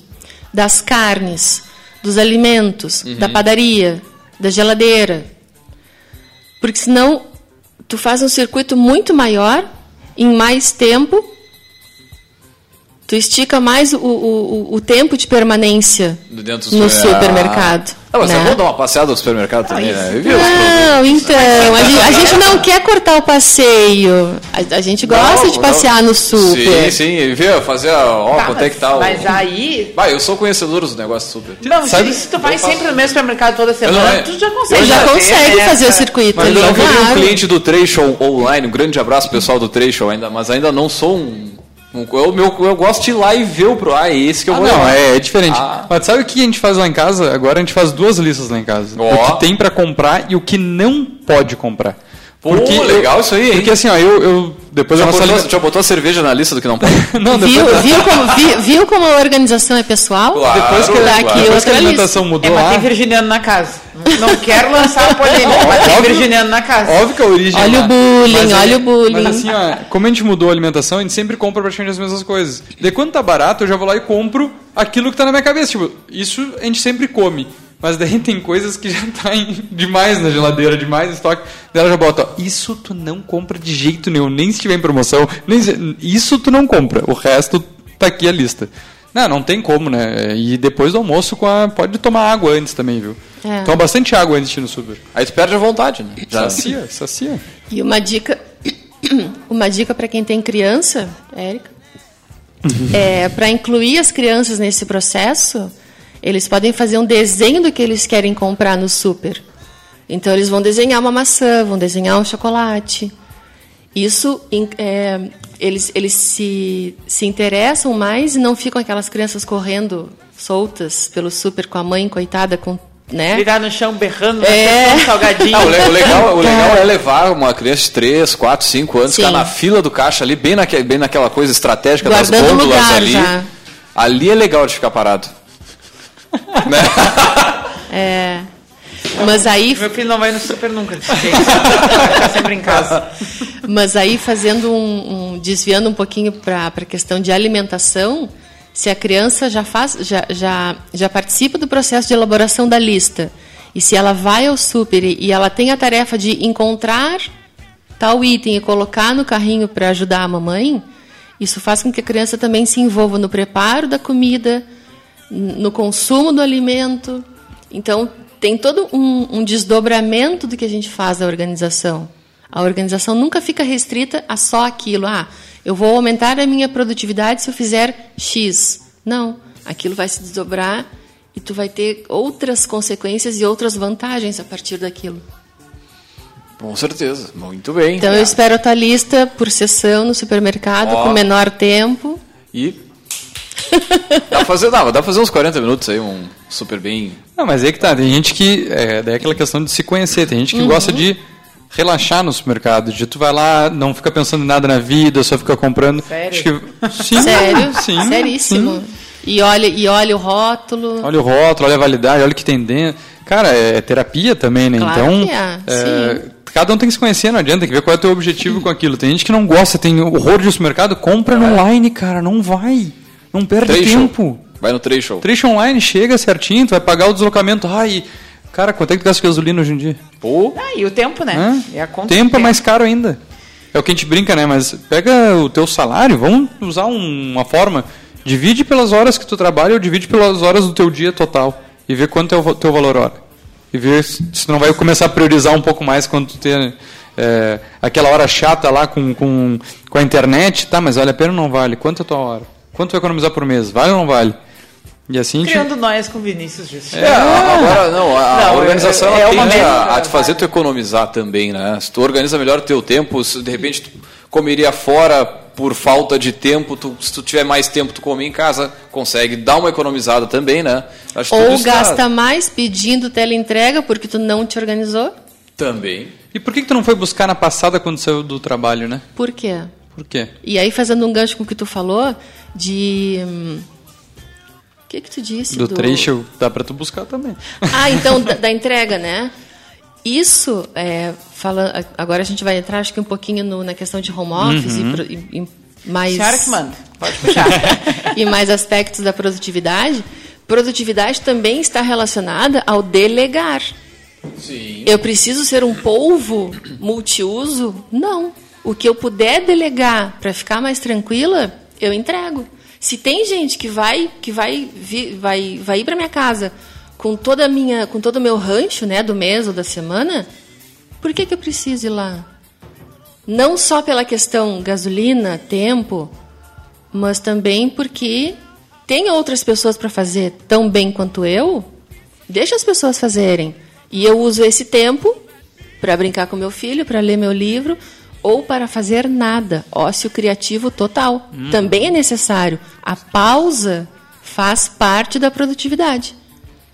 Das carnes, dos alimentos, da padaria, da geladeira. Porque senão tu faz um circuito muito maior, em mais tempo, tu estica mais o, o, o- o tempo de permanência Dentro do no super- supermercado. Ah, mas né? é bom dar uma passeada no supermercado também, né? Eu Não, então, a gente, a gente não quer cortar o passeio. A, a gente gosta Não, de passear não. no super. Sim, sim, viu? Fazer, a- ó, Tá, quanto é que tá o... Mas aí. Vai, eu sou conhecedor dos negócios super. Não, Sabe- se tu vai eu sempre no mesmo supermercado toda semana, é- tu já consegue. Você já fazer, consegue né, fazer o cara? circuito Mas ali, eu virei um claro. cliente do Trecho online, um grande abraço pro pessoal do Trecho ainda, mas ainda não sou um... eu, meu, eu gosto de ir lá e ver o... pro- Ah, é esse que eu Ah, vou não, levar. é, é diferente. Ah. Mas sabe o que a gente faz lá em casa? Agora a gente faz duas listas lá em casa. Ó. O que tem pra comprar e o que não pode comprar. Pô, legal isso aí, hein? Porque assim, ó, eu, eu depois Já botou, lista... já botou a cerveja na lista do que não pode? Não, depois Viu, viu, como, vi- viu como a organização é pessoal? Claro, depois que, Tá claro. aqui depois que a lista. alimentação É, mudou mas lá... tem virginiano na casa. Não quero lançar a polêmica, mas tem virginiano na casa. Óbvio que a origem Olha é o lá. bullying, Mas aí- olha o bullying. Mas assim, ó, como a gente mudou a alimentação, a gente sempre compra praticamente as mesmas coisas. Daí quando tá barato, eu já vou lá e compro aquilo que tá na minha cabeça. Tipo, isso a gente sempre come. Mas daí tem coisas que já tá em- demais na geladeira, demais em estoque. Daí ela já bota, ó, isso tu não compra de jeito nenhum, nem se tiver em promoção. Nem se- isso tu não compra. O resto tá aqui a lista. Não, não tem como, né? E depois do almoço, com a... pode tomar água antes também, viu? É. Toma bastante água antes de ir no super. Aí tu perde a vontade, né? Já. Sacia, sacia. E uma dica, uma dica para quem tem criança, Érica, é para incluir as crianças nesse processo, eles podem fazer um desenho do que eles querem comprar no super. Então eles vão desenhar uma maçã, vão desenhar um chocolate. Isso é, eles, eles se, se interessam mais e não ficam aquelas crianças correndo soltas pelo super com a mãe coitada com né? Virar no chão berrando, É. né? um salgadinho. Ah, o, le- o legal, o legal é levar uma criança de 3, 4, 5 anos, Sim. ficar na fila do caixa ali, bem, naque, bem naquela coisa estratégica das Guardando gôndolas lugar ali. já. Ali é legal de ficar parado. Né? É. Mas aí Meu filho não vai no super nunca. sempre em casa. Mas aí, fazendo um, um- desviando um pouquinho para a questão de alimentação, se a criança já, faz, já, já, já participa do processo de elaboração da lista, e se ela vai ao super e, ela tem a tarefa de encontrar tal item e colocar no carrinho para ajudar a mamãe, isso faz com que a criança também se envolva no preparo da comida, no consumo do alimento. Então, tem todo um, um desdobramento do que a gente faz da organização. A organização nunca fica restrita a só aquilo. Ah, eu vou aumentar a minha produtividade se eu fizer X. Não. Aquilo vai se desdobrar e tu vai ter outras consequências e outras vantagens a partir daquilo. Com certeza, muito bem. Então eu espero a tua lista por sessão no supermercado Ó. com menor tempo. E. dá, pra fazer, dá, dá pra fazer uns 40 minutos aí, um super bem. Não, mas aí que tá, tem gente que. É, daí é aquela questão de se conhecer, tem gente que Uhum. gosta de relaxar no supermercado, de tu vai lá, não fica pensando em nada na vida, só fica comprando. Sério? Acho que, sim, Sério? sim, Seríssimo. sim. E olha, e olha o rótulo. Olha o rótulo, olha a validade, olha o que tem dentro. Cara, é, terapia também, né? Claro então, que é, é, sim. cada um tem que se conhecer, não adianta, tem que ver qual é o teu objetivo com aquilo. Tem gente que não gosta, tem horror de supermercado, compra no online, cara, não vai. Não perde show. tempo. Vai no trade show. Trecho online, chega certinho, tu vai pagar o deslocamento. Ai, cara, quanto é que tu gasta gasolina hoje em dia? Pô, Ah, e o tempo, né? E a conta tempo é mais caro ainda. É o que a gente brinca, né? Mas pega o teu salário, vamos usar um- uma forma. Divide pelas horas que tu trabalha ou divide pelas horas do teu dia total. E vê quanto é o teu valor hora. E ver se se tu não vai começar a priorizar um pouco mais quando tu ter é, aquela hora chata lá com, com, com a internet. Tá, mas vale a pena ou não vale? Quanto é a tua hora? Quanto vai economizar por mês? Vale ou não vale? E assim. Criando nós com Vinícius Justo. É, agora não, a, Não, organização é- é tende a, a te fazer tu economizar também, né? Se tu organiza melhor o teu tempo, se de repente tu comeria fora por falta de tempo, tu, se tu tiver mais tempo, tu come em casa, consegue dar uma economizada também, né? Acho Ou tá- gasta mais pedindo teleentrega porque tu não te organizou. também. E por que, que tu não foi buscar na passada quando saiu do trabalho, né? Por quê? Por quê? E aí, fazendo um gancho com o que tu falou, de. hum, O que que tu disse? Do trecho dá pra tu buscar também. Ah, então, da, da entrega, né? Isso, é, fala, agora a gente vai entrar, acho que um pouquinho no- na questão de home office Uhum. e e, e mais... Senhora que manda. Pode puxar. e mais aspectos da produtividade. Produtividade também está relacionada ao delegar. Sim. Eu preciso ser um polvo multiuso? Não. O que eu puder delegar para ficar mais tranquila, eu entrego. Se tem gente que vai que vai vai vai ir para minha casa com toda a minha com todo o meu rancho, né, do mês ou da semana, por que que eu preciso ir lá? Não só pela questão gasolina, tempo, mas também porque tem outras pessoas para fazer tão bem quanto eu. Deixa as pessoas fazerem. E eu uso esse tempo para brincar com meu filho, para ler meu livro ou para fazer nada. Ócio criativo total. Hum. Também é necessário. A pausa faz parte da produtividade.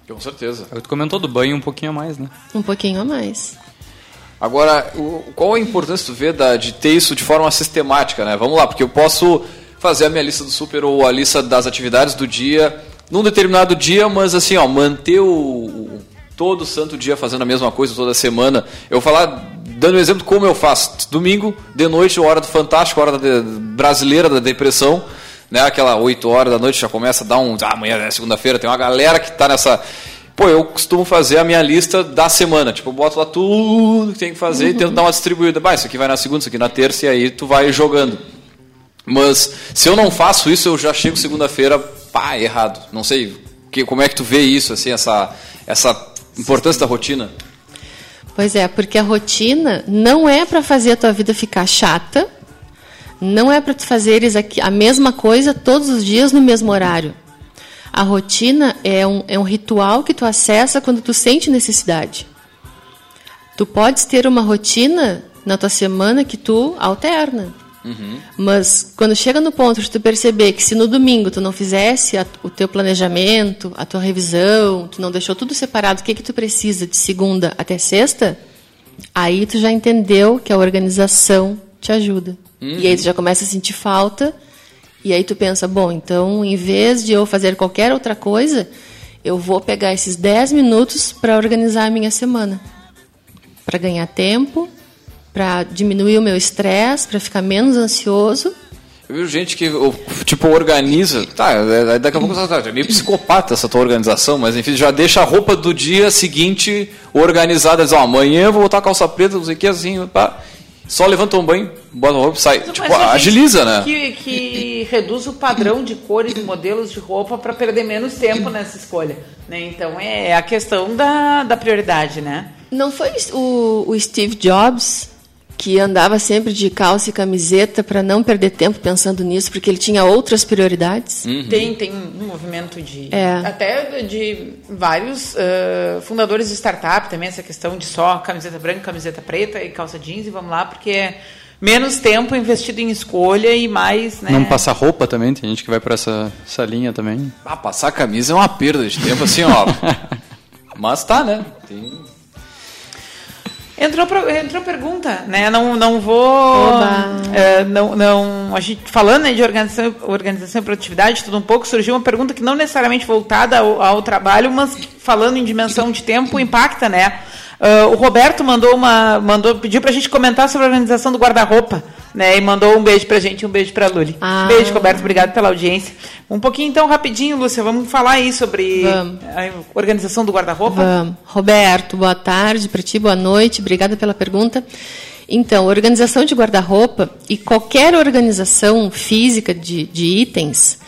Com certeza. Tu comentou do banho um pouquinho a mais, né? Um pouquinho a mais. Agora, o- qual a importância tu vê da, de ter isso de forma sistemática, né? Vamos lá, porque eu posso fazer a minha lista do super ou a lista das atividades do dia num determinado dia, mas assim, ó, manter o, o- todo santo dia fazendo a mesma coisa toda semana. Eu vou falar, dando um exemplo como eu faço. Domingo, de noite, hora do Fantástico, hora da de- brasileira da depressão, né? Aquela 8 horas da noite já começa a dar um. Ah, amanhã é segunda-feira, tem uma galera que tá nessa. Pô, eu costumo fazer a minha lista da semana. Tipo, eu boto lá tudo que tem que fazer e tento dar uma distribuída. Bah, isso aqui vai na segunda, isso aqui na terça, e aí tu vai jogando. Mas se eu não faço isso, eu já chego segunda-feira, pá, errado. Não sei que, como é que tu vê isso, assim, essa, essa importância da rotina. Pois é, porque a rotina não é para fazer a tua vida ficar chata, não é para tu fazeres a mesma coisa todos os dias no mesmo horário. A rotina é um, é um ritual que tu acessa quando tu sente necessidade. Tu podes ter uma rotina na tua semana que tu alterna. Mas quando chega no ponto de tu perceber que se no domingo tu não fizesse a- o teu planejamento, a tua revisão, tu não deixou tudo separado, o que que tu precisa de segunda até sexta, aí tu já entendeu que a organização te ajuda. E aí tu já começa a sentir falta, e aí tu pensa, bom, então em vez de eu fazer qualquer outra coisa, eu vou pegar esses 10 minutos para organizar a minha semana. Para ganhar tempo, para diminuir o meu estresse, para ficar menos ansioso. Eu vejo gente que, tipo, organiza. Tá, é- é- daqui a pouco você tá, é meio psicopata essa tua organização, mas enfim, já deixa a roupa do dia seguinte organizada. Diz, ó, amanhã eu vou botar a calça preta, não sei o que, assim, pá. Só levanta um banho, bota a roupa e sai. Mas tipo, agiliza, né? Que, que reduz o padrão de cores e modelos de roupa para perder menos tempo nessa escolha. Né? Então é a questão da, da prioridade, né? Não foi o, o Steve Jobs que andava sempre de calça e camiseta para não perder tempo pensando nisso, porque ele tinha outras prioridades. Uhum. Tem, tem um movimento de. É. Até de vários uh, fundadores de startup também, essa questão de só camiseta branca, camiseta preta e calça jeans, e vamos lá, porque é menos tempo investido em escolha e mais. Né? Não passar roupa também, tem gente que vai para essa, essa linha também. Ah, passar camisa é uma perda de tempo, assim, ó. Mas tá, né? Tem Entrou, entrou pergunta, né? Não, não vou. É, não, não, a gente falando né, de organização, organização e produtividade, tudo um pouco, surgiu uma pergunta que não necessariamente voltada ao, ao trabalho, mas falando em dimensão de tempo, impacta, né? Uh, o Roberto mandou uma. mandou, pediu para a gente comentar sobre a organização do guarda-roupa né? E mandou um beijo pra gente, um beijo pra Luli. Ah. Beijo, Roberto, obrigado pela audiência. Um pouquinho então, rapidinho, Lúcia, vamos falar aí sobre vamos. a organização do guarda-roupa? Vamos. Roberto, boa tarde para ti, boa noite, obrigada pela pergunta. Então, organização de guarda-roupa e qualquer organização física de, de itens,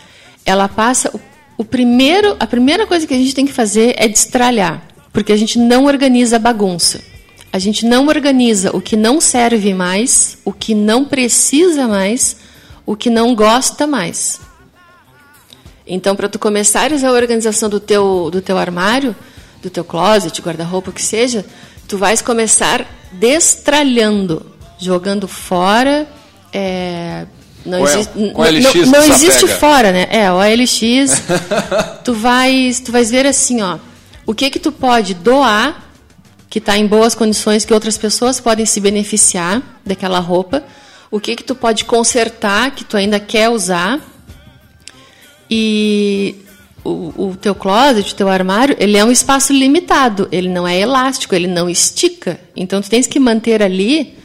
ela passa o, o primeiro, a primeira coisa que a gente tem que fazer é destralhar, porque a gente não organiza bagunça. A gente não organiza o que não serve mais, o que não precisa mais, o que não gosta mais. Então, para tu começares a organização do teu, do teu armário, do teu closet, guarda-roupa, o que seja, tu vais começar destralhando, jogando fora. É, não, existe, é, qual não, não existe fora, né? É, o OLX. tu vais, tu vais ver assim, ó, o que que tu pode doar que está em boas condições, que outras pessoas podem se beneficiar daquela roupa, o que que tu pode consertar, que tu ainda quer usar, e o, o teu closet, o teu armário, ele é um espaço limitado, ele não é elástico, ele não estica, então tu tens que manter ali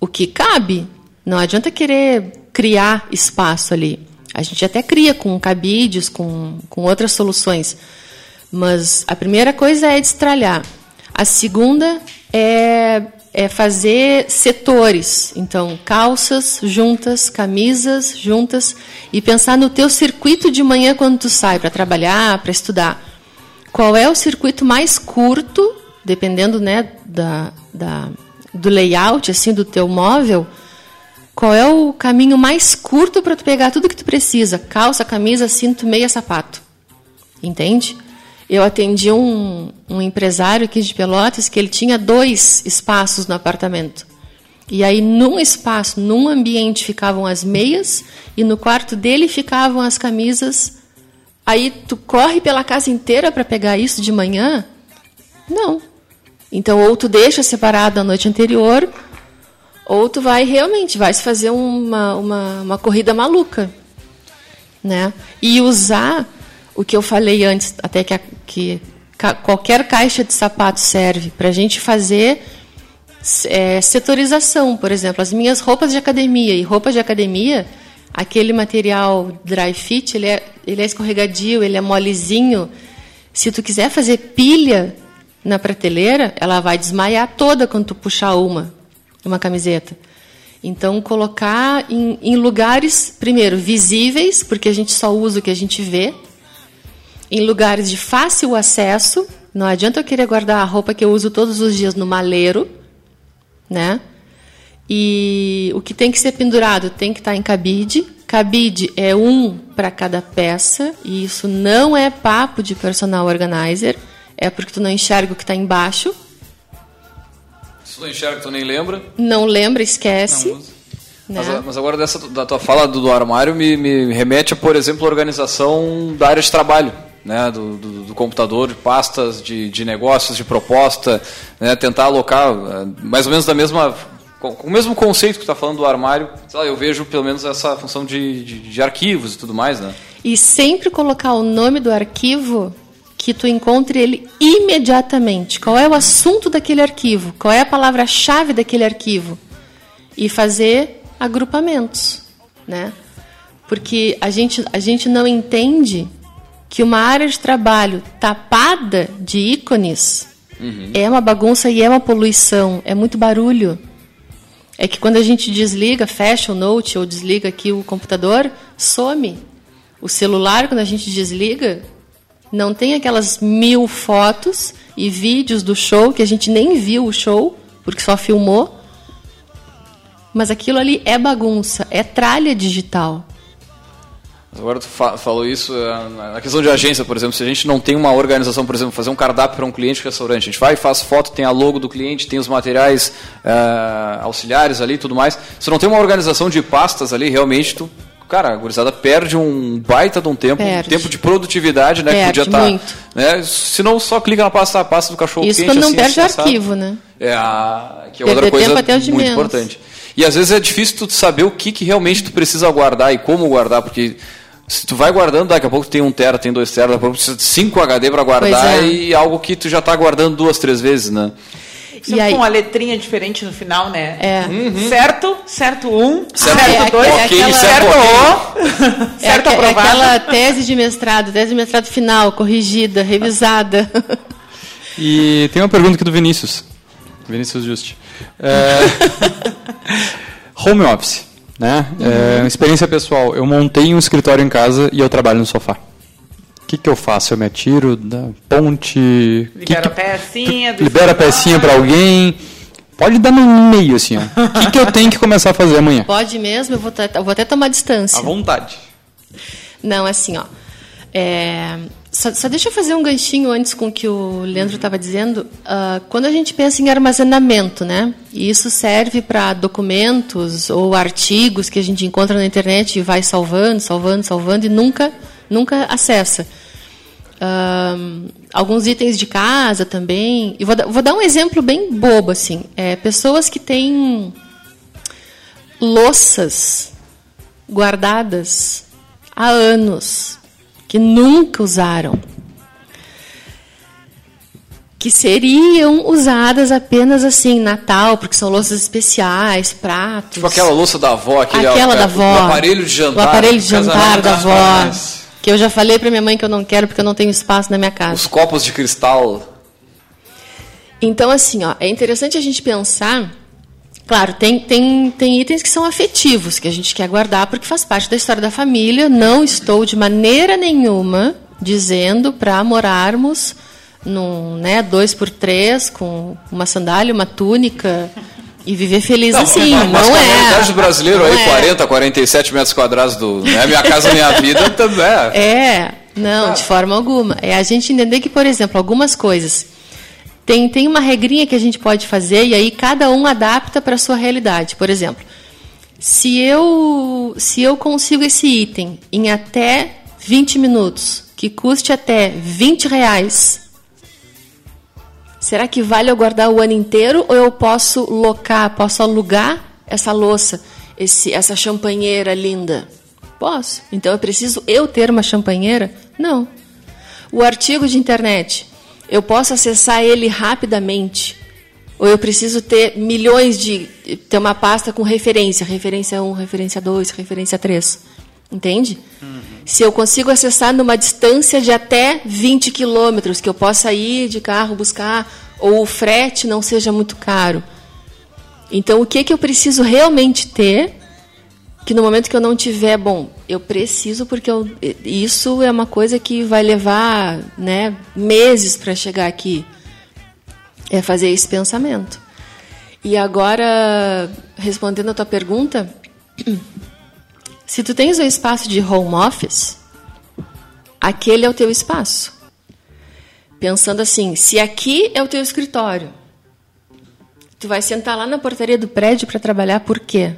o que cabe, não adianta querer criar espaço ali. A gente até cria com cabides, com, com outras soluções. Mas a primeira coisa é destralhar. A segunda é, é fazer setores, então calças juntas, camisas juntas e pensar no teu circuito de manhã quando tu sai para trabalhar, para estudar. Qual é o circuito mais curto, dependendo né, da, da, do layout assim do teu móvel? Qual é o caminho mais curto para tu pegar tudo que tu precisa? Calça, camisa, cinto, meia, sapato. Entende? Eu atendi um, um empresário aqui de Pelotas que ele tinha dois espaços no apartamento. E aí, num espaço, num ambiente, ficavam as meias e no quarto dele ficavam as camisas. Aí, tu corre pela casa inteira para pegar isso de manhã? Não. Então, ou tu deixa separado a noite anterior, ou tu vai realmente, vai fazer uma, uma, uma corrida maluca. Né? E usar o que eu falei antes, até que, a, que qualquer caixa de sapato serve para a gente fazer é, setorização, por exemplo, as minhas roupas de academia e roupas de academia, aquele material dry fit, ele é, ele é escorregadio, ele é molezinho. Se tu quiser fazer pilha na prateleira, ela vai desmaiar toda quando tu puxar uma, uma camiseta. Então, colocar em, em lugares, primeiro, visíveis, porque a gente só usa o que a gente vê, em lugares de fácil acesso. Não adianta eu querer guardar a roupa que eu uso todos os dias no maleiro, né? E o que tem que ser pendurado tem que estar em cabide. Cabide é um para cada peça, e isso não é papo de personal organizer, é porque tu não enxerga o que está embaixo. Se tu não enxerga, tu nem lembra? Não lembra, esquece. Não, mas, né? mas, agora dessa da tua fala do, do armário me, me remete a, por exemplo, a organização da área de trabalho né, do, do, do, computador, de pastas de, de negócios, de proposta, né, tentar alocar eh, mais ou menos da mesma com, o mesmo conceito que está falando do armário, lá, eu vejo pelo menos essa função de, de, de, arquivos e tudo mais, né? E sempre colocar o nome do arquivo que tu encontre ele imediatamente. Qual é o assunto daquele arquivo? Qual é a palavra-chave daquele arquivo? E fazer agrupamentos, né? Porque a gente, a gente não entende que uma área de trabalho tapada de ícones uhum. é uma bagunça e é uma poluição, é muito barulho. É que quando a gente desliga, fecha o note ou desliga aqui o computador, some. O celular, quando a gente desliga, não tem aquelas mil fotos e vídeos do show que a gente nem viu o show, porque só filmou. Mas aquilo ali é bagunça, é tralha digital. Agora tu fa falou isso eh, na questão de agência, por exemplo, se a gente não tem uma organização, por exemplo, fazer um cardápio para um cliente de restaurante, a gente vai, faz foto, tem a logo do cliente, tem os materiais uh, auxiliares ali, tudo mais. Se não tem uma organização de pastas ali, realmente tu, cara, a gurizada perde um baita de um tempo, Perde. um tempo de produtividade, né, Perde que podia muito. estar, né? Se não só clica na pasta, a pasta do cachorro Isso quente quando não assim, perde assado. arquivo, né? É, a, que é Perder outra coisa o muito menos. importante. E às vezes é difícil tu saber o que, que realmente tu precisa guardar e como guardar, porque se tu vai guardando, daqui a pouco tem um tera, tem dois tera, daqui a pouco precisa de cinco HD para guardar é. e algo que tu já está guardando duas, três vezes, né? Sempre com uma letrinha diferente no final, né? É. Certo, certo um, Certo, certo, é, dois, é aquela- certo o, É, certo aque- é aprovado. aquela tese de mestrado, tese de mestrado final, corrigida, revisada. E tem uma pergunta aqui do Vinícius. Vinícius Justi. É, home office, né? É, uma experiência pessoal. Eu montei um escritório em casa e eu trabalho no sofá. O que, que eu faço? Eu me atiro da ponte. que Libera que- a pecinha. do libera a pecinha para alguém. Pode dar no meio, assim, ó. O que, que eu tenho que começar a fazer amanhã? Pode mesmo, eu vou, eu vou até tomar distância. À vontade. Não, assim, ó. é, só, só deixa eu fazer um ganchinho antes com o que o Leandro estava dizendo. Ah, quando a gente pensa em armazenamento, né? E isso serve para documentos ou artigos que a gente encontra na internet e vai salvando, salvando, salvando e nunca, nunca acessa. Ahn, alguns itens de casa também. E vou, dar- vou dar um exemplo bem bobo, assim. É, pessoas que têm louças guardadas há anos, que nunca usaram, que seriam usadas apenas assim, Natal, porque são louças especiais, pratos. Tipo aquela louça da avó, aquele Aquela da avó. o aparelho de jantar. O aparelho de jantar da avó. Que eu já falei para minha mãe que eu não quero porque eu não tenho espaço na minha casa. Os copos de cristal. Então, assim, ó, é interessante a gente pensar. Claro, tem, tem, tem itens que são afetivos, que a gente quer guardar porque faz parte da história da família. Não estou de maneira nenhuma dizendo para morarmos num né, dois por três, com uma sandália, uma túnica e viver feliz assim. mas não a é. realidade do brasileiro Não aí, é. 40, 47 metros quadrados do né, Minha Casa Minha Vida também é. É, não, de forma alguma. É a gente entender que, por exemplo, algumas coisas tem, tem uma regrinha que a gente pode fazer e aí cada um adapta para a sua realidade. Por exemplo, se eu, se eu consigo esse item em até 20 minutos, que custe até 20 reais, será que vale eu guardar o ano inteiro ou eu posso locar, posso alugar essa louça, esse, essa champanheira linda? Posso. Então eu preciso eu ter uma champanheira? Não. O artigo de internet, eu posso acessar ele rapidamente? Ou eu preciso ter milhões de. ter uma pasta com referência, referência 1, referência 2, referência 3. Entende? Se eu consigo acessar numa distância de até 20 quilômetros, que eu possa ir de carro buscar, ou o frete não seja muito caro. Então, o que, que eu preciso realmente ter que no momento que eu não tiver, bom, eu preciso porque eu, isso é uma coisa que vai levar né, meses para chegar aqui. É fazer esse pensamento. E agora, respondendo a tua pergunta, se tu tens o espaço de home office, aquele é o teu espaço. Pensando assim, se aqui é o teu escritório, tu vai sentar lá na portaria do prédio para trabalhar por quê?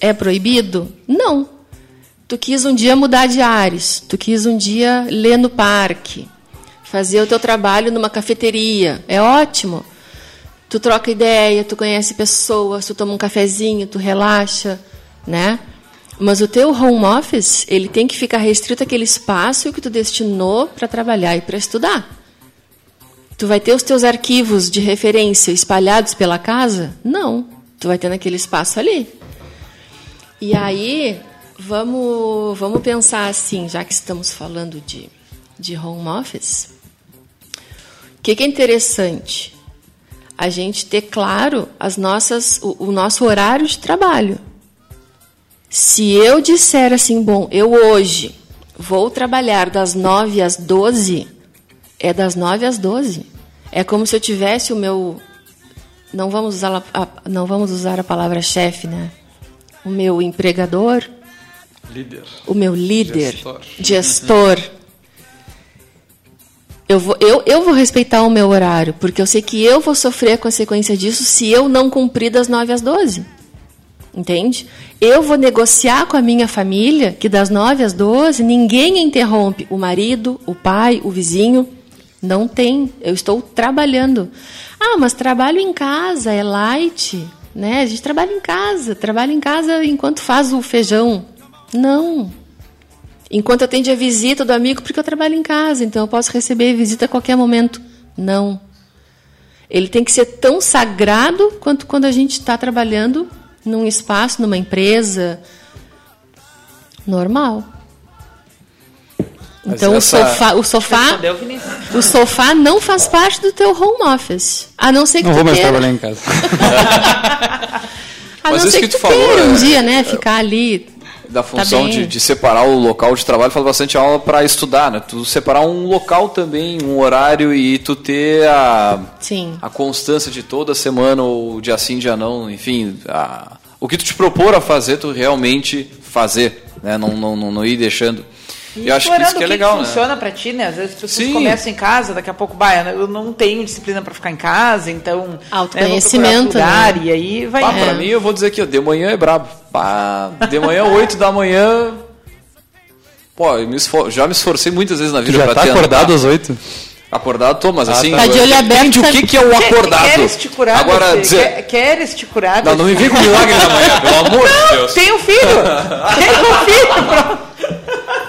É proibido? Não. Tu quis um dia mudar de ares, tu quis um dia ler no parque, fazer o teu trabalho numa cafeteria. É ótimo. Tu troca ideia, tu conhece pessoas, tu toma um cafezinho, tu relaxa, né? Mas o teu home office, ele tem que ficar restrito àquele espaço que tu destinou para trabalhar e para estudar. Tu vai ter os teus arquivos de referência espalhados pela casa? Não. Tu vai ter naquele espaço ali. E aí, vamos, vamos pensar assim, já que estamos falando de, de home office. O que, que é interessante? A gente ter claro as nossas, o, o nosso horário de trabalho. Se eu disser assim, bom, eu hoje vou trabalhar das 9 às 12, é das 9 às 12. É como se eu tivesse o meu não vamos usar a, não vamos usar a palavra chefe, né? O meu empregador, Líder. o meu líder, Gestor. gestor. Eu vou, eu, eu vou respeitar o meu horário, porque eu sei que eu vou sofrer a consequência disso se eu não cumprir das 9 às 12. Entende? Eu vou negociar com a minha família que das 9 às 12 ninguém interrompe o marido, o pai, o vizinho. Não tem. Eu estou trabalhando. Ah, mas trabalho em casa, é light. Né? A gente trabalha em casa. Trabalha em casa enquanto faz o feijão. Não. Enquanto atende a visita do amigo, porque eu trabalho em casa, então eu posso receber visita a qualquer momento. Não. Ele tem que ser tão sagrado quanto quando a gente está trabalhando num espaço, numa empresa. Normal. Mas Então essa- o sofá, o sofá, o sofá não faz parte do teu home office, a não ser que Não tu vou mais queira, trabalhar em casa. a Mas não isso ser que que, tu tu falou, queira um é- dia, né, ficar ali. Da Tá função bem. de, de separar o local de trabalho, faz bastante aula para estudar, né? Tu separar um local também, um horário e tu ter a, Sim. a constância de toda semana, ou dia sim, dia não, enfim, a- o que tu te propor a fazer, tu realmente fazer, né? Não, não, não, não ir deixando. E Eu acho que isso que é legal, né? funciona pra ti, né? Às vezes as pessoas Sim. começam em casa, daqui a pouco, bah, eu não tenho disciplina pra ficar em casa, então. né, Autoconhecimento, outro lugar, né? E aí vai. Pá, pra mim, eu vou dizer aqui, ó, de manhã é brabo. Pá, de manhã, 8 da manhã. Pô, eu me esfor- já me esforcei muitas vezes na Tu vida já pra tá acordado às 8? Acordado tô, mas assim. Tá de olho aberto, Depende o que, que é o acordado. Queres te curar? Agora, você? dizer. Quer, queres te curar? Não, não me vem com milagre da manhã, pelo amor de Deus. Tem um filho! Tem um filho! pronto.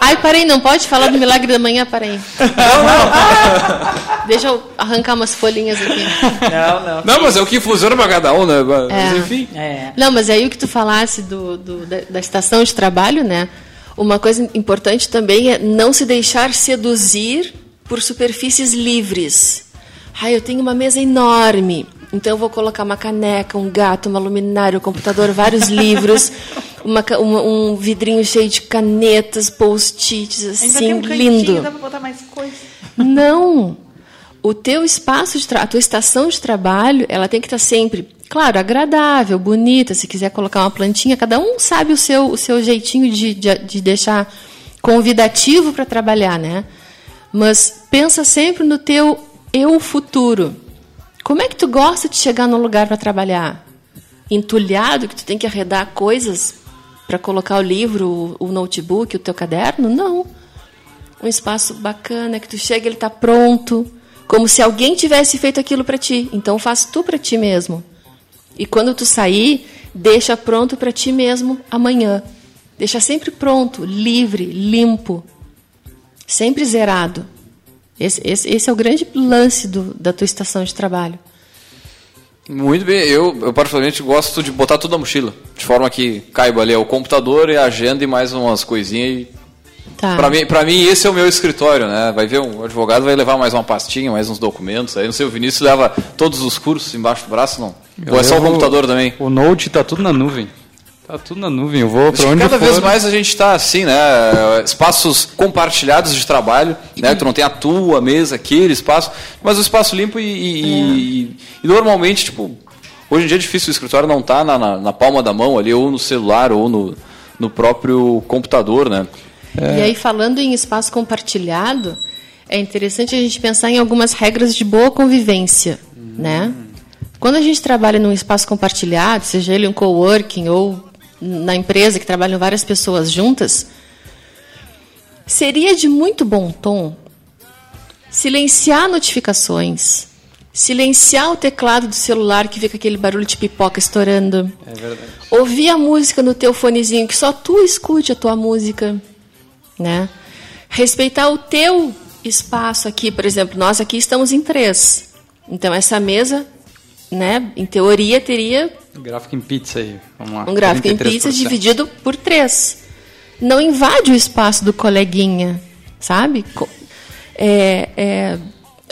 Ai, parei, não pode falar do milagre da manhã, parei. Deixa eu arrancar umas folhinhas aqui. Não, não. Não, mas é o que funciona pra cada um, né? Mas, É. enfim. É. Não, mas aí o que tu falasse do, do- da, da estação de trabalho, né? Uma coisa importante também é não se deixar seduzir por superfícies livres. Ah, eu tenho uma mesa enorme, então eu vou colocar uma caneca, um gato, uma luminária, um computador, vários livros, uma uma- um vidrinho cheio de canetas, post-its, assim, tem um lindo. dá pra botar mais coisa. Não. O teu espaço de a tua estação de trabalho, ela tem que estar sempre, claro, agradável, bonita. Se quiser colocar uma plantinha, cada um sabe o seu, o seu jeitinho de, de, de deixar convidativo para trabalhar, né? Mas pensa sempre no teu eu futuro. Como é que tu gosta de chegar num lugar para trabalhar? Entulhado que tu tem que arredar coisas para colocar o livro, o, notebook, o teu caderno? Não. Um espaço bacana que tu chega ele está pronto como se alguém tivesse feito aquilo para ti. Então faz tu para ti mesmo. E quando tu sair deixa pronto para ti mesmo amanhã. Deixa sempre pronto livre limpo. Sempre zerado esse, esse, esse é o grande lance do, da tua estação de trabalho Muito bem, eu, eu particularmente gosto de botar tudo na mochila. De forma que caiba ali é o computador e a agenda e mais umas coisinhas e tá Pra mim, pra mim, esse é o meu escritório, né? Vai ver, um advogado vai levar mais uma pastinha, mais uns documentos. Aí não sei, o Vinícius leva todos os cursos embaixo do braço, não? Ou é só o computador também? O Note tá tudo na nuvem. Tá tudo na nuvem. Eu vou que onde cada vez mais a gente está assim, né? Espaços compartilhados de trabalho, né? Tu não tem a tua mesa, aquele espaço, mas o espaço limpo e, e- e- e normalmente, tipo, hoje em dia é difícil o escritório não tá na, na- na palma da mão ali, ou no celular, ou no, no próprio computador, né? E aí, falando em espaço compartilhado, é interessante a gente pensar em algumas regras de boa convivência, né? Quando a gente trabalha num espaço compartilhado, seja ele um coworking ou na empresa que trabalham várias pessoas juntas, seria de muito bom tom silenciar notificações, silenciar o teclado do celular que fica aquele barulho de pipoca estourando. É verdade. Ouvir a música no teu fonezinho, que só tu escute a tua música, né? Respeitar o teu espaço aqui, por exemplo, nós aqui estamos em três. Então essa mesa, né, em teoria teria Gráfico em pizza aí. Vamos lá. um gráfico em 33%. pizza dividido por três. Não invade o espaço do coleguinha, sabe? É, é,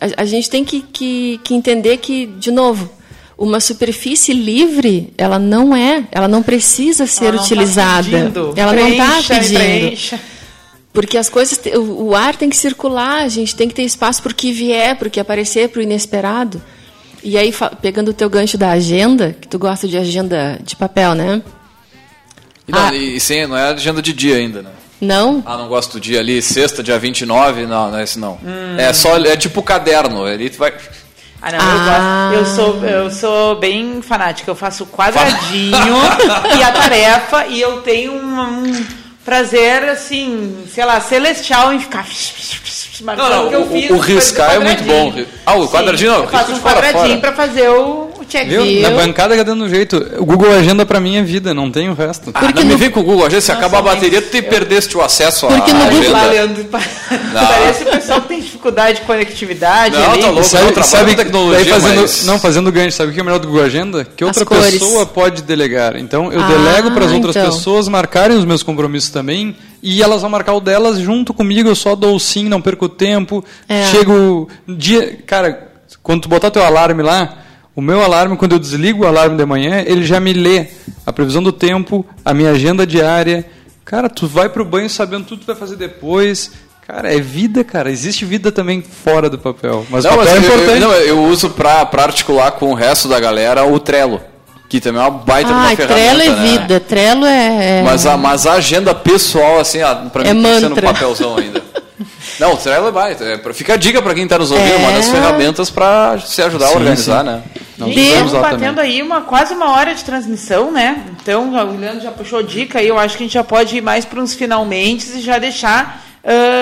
a, a gente tem que, que, que entender que, de novo, uma superfície livre, ela não é, ela não precisa ser Ela não tá utilizada. pedindo. ela não está pedindo. preencha. Porque as coisas, o ar tem que circular, a gente tem que ter espaço para o que vier, para o que aparecer, para o inesperado. E aí, pegando o teu gancho da agenda, que tu gosta de agenda de papel, né? E, não, Ah. e sim, não é agenda de dia ainda, né? Não? Ah, não gosto do dia ali, sexta, dia 29, não, não é esse não. Hum. É só, é tipo caderno, ali tu vai... Ah, não, Ah. eu, gosto, eu, sou, eu sou bem fanática. Eu faço quadradinho e a tarefa, e eu tenho um, um prazer, assim, sei lá, celestial em ficar marcando Não, o que eu o- fiz. o riscar é muito bom. Ah, o Sim, quadradinho não, Eu faço um quadradinho pra fazer o, o check. Viu? Na bancada que dando jeito. O Google Agenda pra mim é vida, não tem o resto. Ah, não me vem com o Google, vezes se acabar a bateria, tu te perdeste o acesso à Porque no Google- agenda. Lá, Leandro, Parece o pessoal que tem dificuldade de conectividade. Não, ali. tá louco. sabe, não trabalho sabe tecnologia, fazendo, mas- Não, fazendo gancho, sabe o que é melhor do Google Agenda? Que outra pessoa pode delegar. Então eu Ah, delego para as outras então. pessoas marcarem os meus compromissos também e elas vão marcar o delas junto comigo. Eu só dou o sim, não perco tempo. É. Chego dia, cara, quando tu botar teu alarme lá, o meu alarme quando eu desligo o alarme de manhã, ele já me lê a previsão do tempo, a minha agenda diária. Cara, tu vai pro banho sabendo tudo que tu vai fazer depois. Cara, é vida, cara. Existe vida também fora do papel. Mas não, o papel mas é eu, importante. eu, não, eu uso pra, pra articular com o resto da galera o Trello, que também é uma baita de uma ferramenta. Trello é né? vida. Trello é. é- Mas a, mas a agenda pessoal, assim, ah, pra mim É tem que ser no mantra. papelzão ainda. Não, o Trello é baita. É, fica a dica pra quem tá nos ouvindo, É. uma das ferramentas pra se ajudar a Sim, organizar, sim. né? Gente, precisamos estamos batendo também. aí uma, quase uma hora de transmissão, né? Então, o Leandro já puxou dica aí, eu acho que a gente já pode ir mais para uns finalmente e já deixar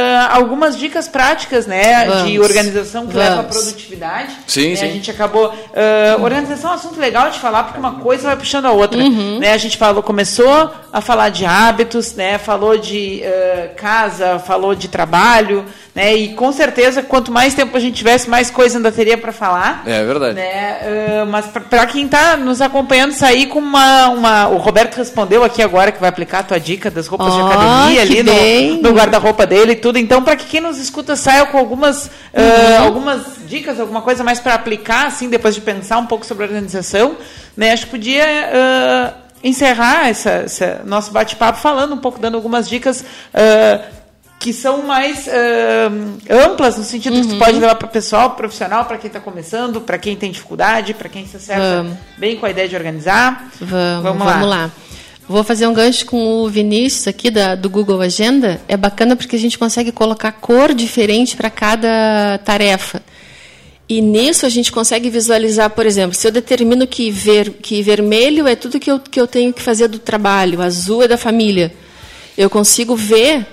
ah, algumas dicas práticas, né? De Vamos. organização que leva à Vamos. produtividade. Sim, né? sim. A gente acabou... ah, organização é um assunto legal de falar, porque uma coisa vai puxando a outra. Né? A gente falou, começou a falar de hábitos, né? Falou de ah, casa, falou de trabalho, né? E com certeza, quanto mais tempo a gente tivesse, mais coisa ainda teria para falar. É verdade. Né? Mas para quem está nos acompanhando, sair com uma, uma. O Roberto respondeu aqui agora que vai aplicar a tua dica das roupas de Ó, academia ali bem. no, no guarda-roupa dele e tudo. Então, para que quem nos escuta saia com algumas, ah, Uhum. algumas dicas, alguma coisa mais para aplicar, assim, depois de pensar um pouco sobre a organização, né? Acho que podia. ah, encerrar essa, essa nosso bate-papo falando um pouco, dando algumas dicas ah, que são mais ah, amplas, no sentido que Uhum. tu pode levar para pessoal, profissional, para quem está começando, para quem tem dificuldade, para quem se acerta Vamos. bem com a ideia de organizar. Vamos, Vamos vamos, lá. lá. Vou fazer um gancho com o Vinícius aqui da, do Google Agenda. É bacana porque a gente consegue colocar cor diferente para cada tarefa. E nisso a gente consegue visualizar, por exemplo, se eu determino que, ver, que vermelho é tudo que eu, que eu tenho que fazer do trabalho, azul é da família, eu consigo ver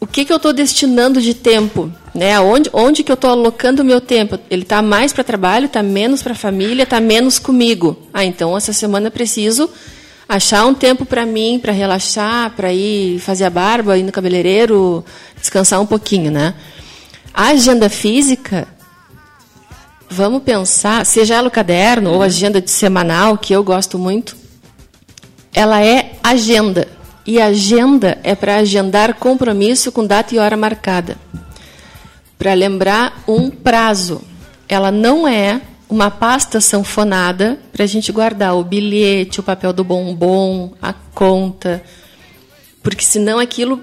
o que, que eu estou destinando de tempo, né? Onde, onde que eu estou alocando o meu tempo? Ele está mais para trabalho, está menos para família, está menos comigo. Ah, então essa semana eu preciso achar um tempo para mim, para relaxar, para ir fazer a barba, ir no cabeleireiro, descansar um pouquinho, né? A agenda física, vamos pensar, seja ela o caderno ou agenda de semanal, que eu gosto muito, ela é agenda. E agenda é para agendar compromisso com data e hora marcada. Para lembrar um prazo. Ela não é uma pasta sanfonada para a gente guardar o bilhete, o papel do bombom, a conta. Porque senão aquilo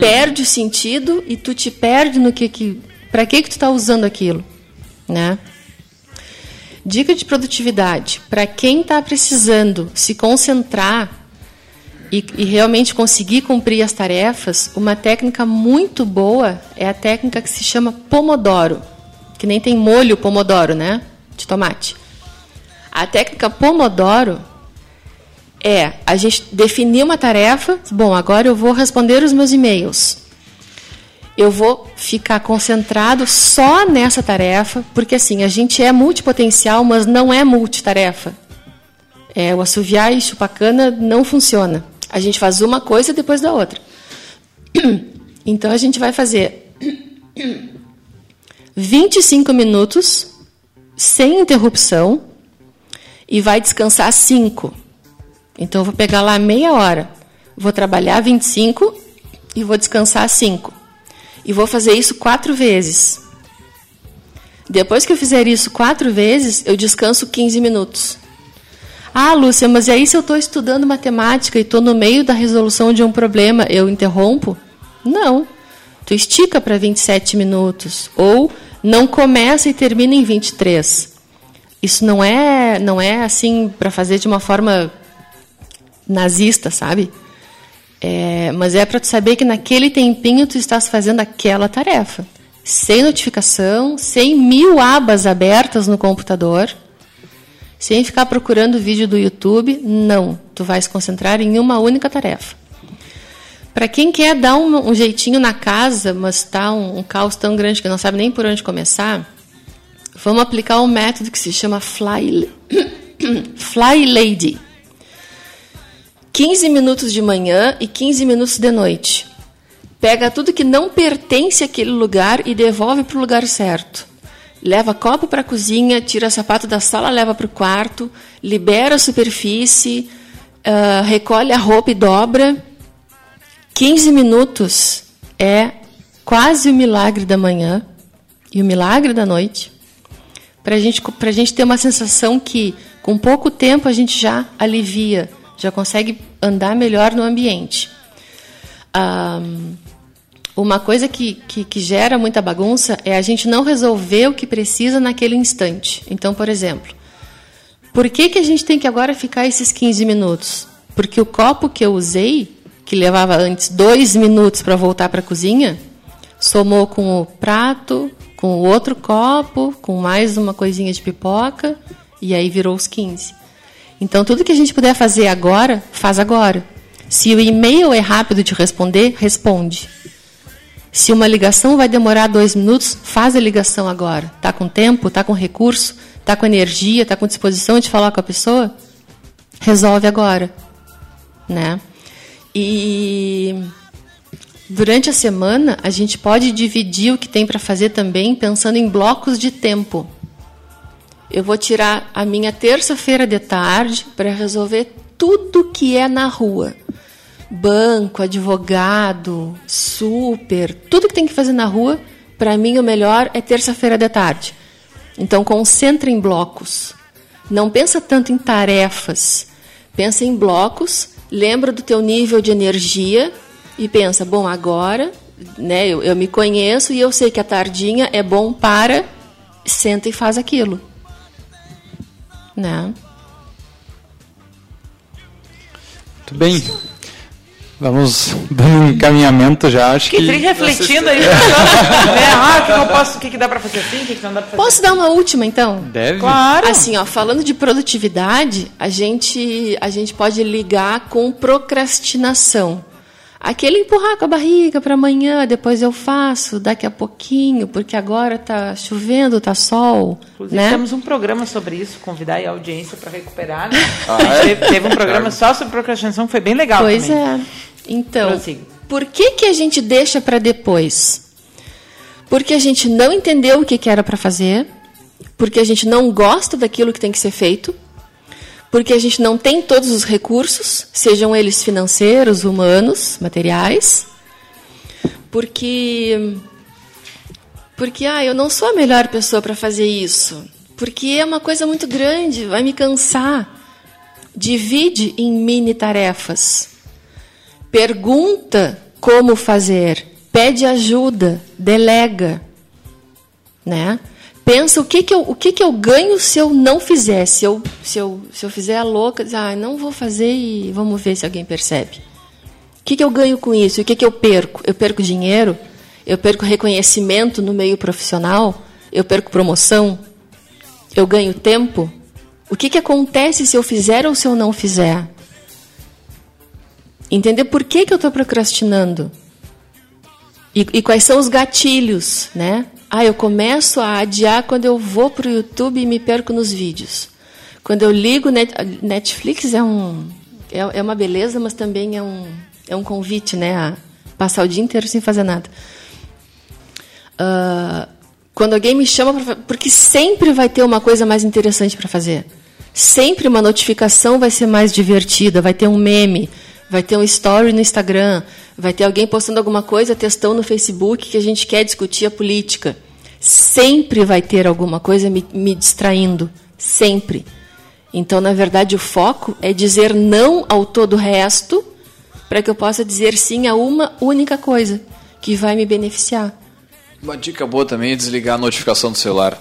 perde o sentido e tu te perde no que. que para que, que tu está usando aquilo? Né? Dica de produtividade. Para quem está precisando se concentrar e, e realmente conseguir cumprir as tarefas, uma técnica muito boa é a técnica que se chama Pomodoro. Que nem tem molho Pomodoro, né? De tomate. A técnica Pomodoro é a gente definir uma tarefa. Bom, agora eu vou responder os meus e-mails. Eu vou ficar concentrado só nessa tarefa, porque assim, a gente é multipotencial, mas não é multitarefa. É, o assoviar e chupacana não funciona. A gente faz uma coisa depois da outra. Então a gente vai fazer 25 minutos sem interrupção e vai descansar 5. Então eu vou pegar lá meia hora, vou trabalhar 25 e vou descansar 5. E vou fazer isso quatro vezes. Depois que eu fizer isso quatro vezes, eu descanso 15 minutos. Ah, Lúcia, mas aí se eu estou estudando matemática e estou no meio da resolução de um problema, eu interrompo? Não. Tu estica para 27 minutos. Ou não começa e termina em 23. Isso não é, não é assim para fazer de uma forma nazista, sabe? É, mas é para tu saber que naquele tempinho tu estás fazendo aquela tarefa, sem notificação, sem mil abas abertas no computador, sem ficar procurando vídeo do YouTube, não. Tu vai se concentrar em uma única tarefa. Para quem quer dar um, um, jeitinho na casa, mas está um, um caos tão grande que não sabe nem por onde começar, vamos aplicar um método que se chama Fly, Fly Lady. 15 minutos de manhã e 15 minutos de noite. Pega tudo que não pertence àquele lugar e devolve para o lugar certo. Leva copo para a cozinha, tira sapato da sala, leva para o quarto, libera a superfície, uh, recolhe a roupa e dobra. 15 minutos é quase o milagre da manhã e o milagre da noite. Para gente, a gente ter uma sensação que, com pouco tempo, a gente já alivia já consegue andar melhor no ambiente. Um, uma coisa que, que, que, gera muita bagunça é a gente não resolver o que precisa naquele instante. Então, por exemplo, por que, que a gente tem que agora ficar esses 15 minutos? Porque o copo que eu usei, que levava antes dois minutos para voltar para a cozinha, somou com o prato, com o outro copo, com mais uma coisinha de pipoca, e aí virou os 15. Então, tudo que a gente puder fazer agora, faz agora. Se o e-mail é rápido de responder, responde. Se uma ligação vai demorar dois minutos, faz a ligação agora. Está com tempo, está com recurso, está com energia, está com disposição de falar com a pessoa? Resolve agora. Né? E durante a semana, a gente pode dividir o que tem para fazer também pensando em blocos de tempo eu vou tirar a minha terça-feira de tarde para resolver tudo que é na rua. Banco, advogado, super, tudo que tem que fazer na rua, para mim o melhor é terça-feira de tarde. Então concentra em blocos. Não pensa tanto em tarefas. Pensa em blocos, lembra do teu nível de energia e pensa, bom, agora, né, eu, eu me conheço e eu sei que a tardinha é bom para senta e faz aquilo né? Muito bem. Vamos dando um encaminhamento já, acho que... refletindo aí. né? Ah, o que, eu posso, o que, que dá para fazer assim, o que, que não dá para fazer Posso dar uma última, então? Deve. Claro. Assim, ó, falando de produtividade, a gente, a gente pode ligar com procrastinação. Aquele empurrar com a barriga para amanhã, depois eu faço, daqui a pouquinho, porque agora está chovendo, está sol. Inclusive, né? temos um programa sobre isso, convidar a audiência para recuperar. Né? Ah, é? teve, teve, um programa só sobre procrastinação, foi bem legal pois também. é. Então, por que, que a gente deixa para depois? Porque a gente não entendeu o que, que era para fazer, porque a gente não gosta daquilo que tem que ser feito, porque a gente não tem todos os recursos, sejam eles financeiros, humanos, materiais, porque porque ah, eu não sou a melhor pessoa para fazer isso, porque é uma coisa muito grande, vai me cansar. Divide em mini tarefas. Pergunta como fazer, pede ajuda, delega, né? pensa o que, que, eu, o que, que eu ganho se eu não fizer. Se eu, se eu, se eu fizer a louca, diz, ah, não vou fazer e vamos ver se alguém percebe. O que, que eu ganho com isso? O que, que eu perco? Eu perco dinheiro? Eu perco reconhecimento no meio profissional? Eu perco promoção? Eu ganho tempo? O que, que acontece se eu fizer ou se eu não fizer? Entender por que, que eu estou procrastinando. E, e, quais são os gatilhos, né? Ah, eu começo a adiar quando eu vou para o YouTube e me perco nos vídeos. Quando eu ligo Netflix é um é, é uma beleza, mas também é um é um convite, né, a passar o dia inteiro sem fazer nada. Uh, quando alguém me chama pra, porque sempre vai ter uma coisa mais interessante para fazer. Sempre uma notificação vai ser mais divertida, vai ter um meme, vai ter um story no Instagram, vai ter alguém postando alguma coisa, textão no Facebook que a gente quer discutir a política. Sempre vai ter alguma coisa me, me distraindo. Sempre. Então, na verdade, o foco é dizer não ao todo o resto para que eu possa dizer sim a uma única coisa que vai me beneficiar. Uma dica boa também é desligar a notificação do celular.